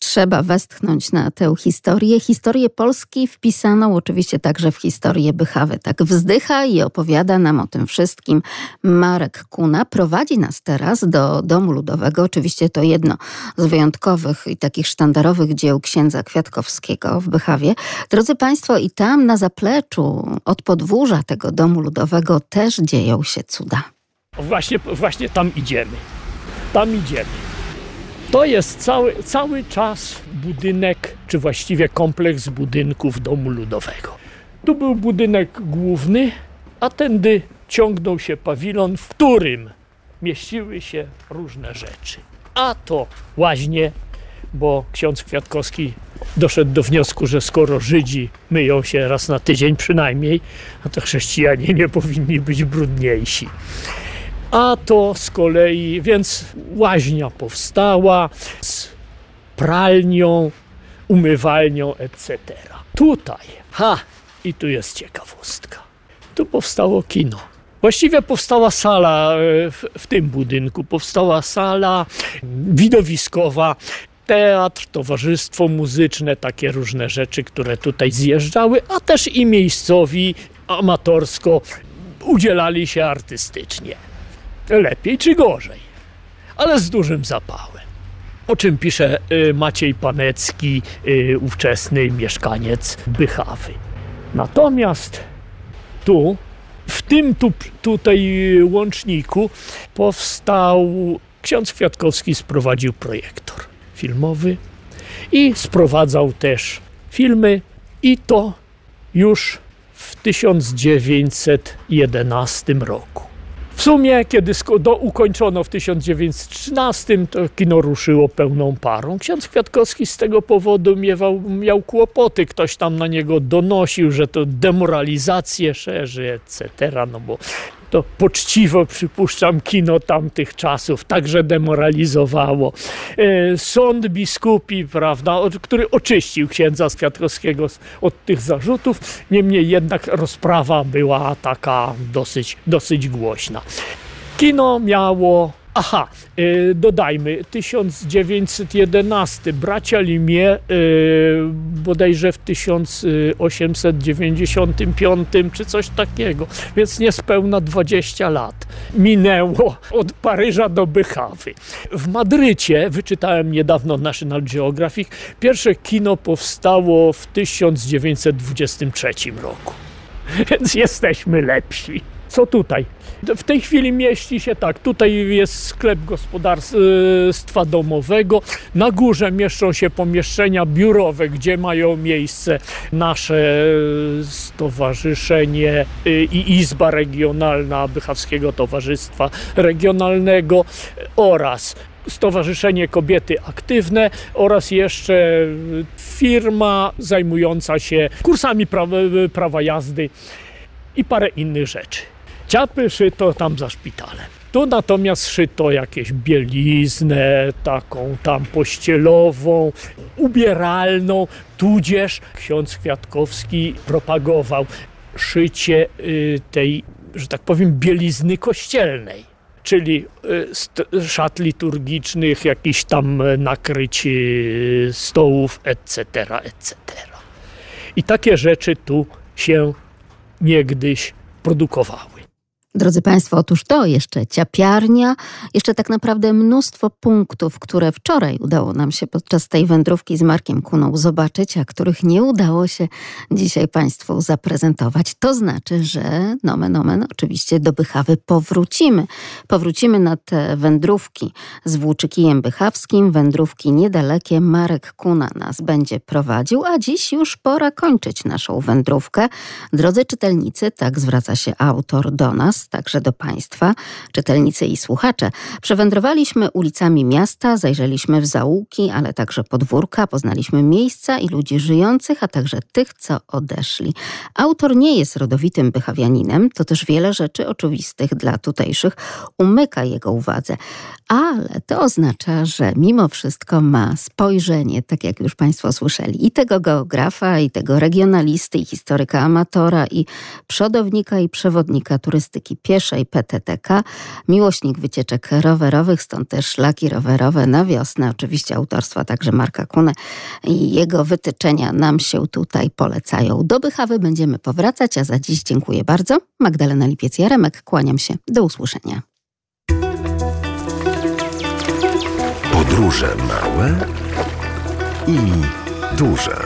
trzeba westchnąć na tę historię. Historię Polski wpisaną oczywiście także w historię Bychawy. Tak wzdycha i opowiada nam o tym wszystkim Marek Kuna. Prowadzi nas teraz do Domu Ludowego. Oczywiście to jedno z wyjątkowych i takich sztandarowych dzieł księdza Kwiatkowskiego w Bychawie. Drodzy Państwo, i tam na zapleczu od podwórza tego Domu Ludowego też dzieją się cuda. Właśnie, właśnie tam idziemy. Tam idziemy. To jest cały, cały czas budynek, czy właściwie kompleks budynków Domu Ludowego. Tu był budynek główny, a tędy ciągnął się pawilon, w którym mieściły się różne rzeczy. A to łaźnie, bo ksiądz Kwiatkowski doszedł do wniosku, że skoro Żydzi myją się raz na tydzień przynajmniej, to chrześcijanie nie powinni być brudniejsi a to z kolei, więc łaźnia powstała z pralnią, umywalnią, etc. Tutaj, ha, i tu jest ciekawostka. Tu powstało kino. Właściwie powstała sala e, w, w tym budynku, powstała sala widowiskowa, teatr, towarzystwo muzyczne, takie różne rzeczy, które tutaj zjeżdżały, a też i miejscowi amatorsko udzielali się artystycznie lepiej czy gorzej, ale z dużym zapałem. O czym pisze y, Maciej Panecki, y, ówczesny mieszkaniec Bychawy. Natomiast tu, w tym tu, tutaj łączniku powstał ksiądz Kwiatkowski sprowadził projektor filmowy i sprowadzał też filmy i to już w 1911 roku. W sumie, kiedy do, ukończono w 1913, to kino ruszyło pełną parą. Ksiądz Kwiatkowski z tego powodu miewał, miał kłopoty. Ktoś tam na niego donosił, że to demoralizację szerzy, etc. No bo to poczciwo przypuszczam kino tamtych czasów także demoralizowało. E, sąd biskupi, prawda, który oczyścił księdza Kwiatkowskiego od tych zarzutów, niemniej jednak rozprawa była taka dosyć, dosyć głośna. Kino miało Aha, yy, dodajmy, 1911, bracia Limie, bodajże w 1895 czy coś takiego, więc niespełna 20 lat minęło od Paryża do Bychawy. W Madrycie, wyczytałem niedawno National Geographic, pierwsze kino powstało w 1923 roku, więc jesteśmy lepsi. Co tutaj? W tej chwili mieści się tak, tutaj jest sklep gospodarstwa domowego, na górze mieszczą się pomieszczenia biurowe, gdzie mają miejsce nasze stowarzyszenie y, i Izba Regionalna Bychawskiego Towarzystwa Regionalnego oraz Stowarzyszenie Kobiety Aktywne oraz jeszcze firma zajmująca się kursami prawa, prawa jazdy i parę innych rzeczy. Ciapy szyto tam za szpitalem. Tu natomiast szyto jakieś bieliznę, taką tam pościelową, ubieralną, tudzież ksiądz Kwiatkowski propagował szycie y, tej, że tak powiem, bielizny kościelnej czyli y, szat liturgicznych, jakichś tam nakryć y, stołów, etc., etc. I takie rzeczy tu się niegdyś produkowały. Drodzy Państwo, otóż to jeszcze ciapiarnia, jeszcze tak naprawdę mnóstwo punktów, które wczoraj udało nam się podczas tej wędrówki z Markiem Kuną zobaczyć, a których nie udało się dzisiaj Państwu zaprezentować. To znaczy, że nomen omen oczywiście do Bychawy powrócimy. Powrócimy na te wędrówki z Włóczykijem Bychawskim, wędrówki niedalekie. Marek Kuna nas będzie prowadził, a dziś już pora kończyć naszą wędrówkę. Drodzy czytelnicy, tak zwraca się autor do nas, także do Państwa, czytelnicy i słuchacze. Przewędrowaliśmy ulicami miasta, zajrzeliśmy w zaułki, ale także podwórka, poznaliśmy miejsca i ludzi żyjących, a także tych, co odeszli. Autor nie jest rodowitym bychawianinem, to też wiele rzeczy oczywistych dla tutejszych umyka jego uwadze, ale to oznacza, że mimo wszystko ma spojrzenie, tak jak już Państwo słyszeli, i tego geografa, i tego regionalisty, i historyka amatora, i przodownika, i przewodnika turystyki pieszej PTTK, miłośnik wycieczek rowerowych, stąd też szlaki rowerowe na wiosnę, oczywiście autorstwa także Marka Kune i jego wytyczenia nam się tutaj polecają. Do Bychawy będziemy powracać, a za dziś dziękuję bardzo. Magdalena Lipiec-Jaremek, kłaniam się. Do usłyszenia. Podróże małe i duże.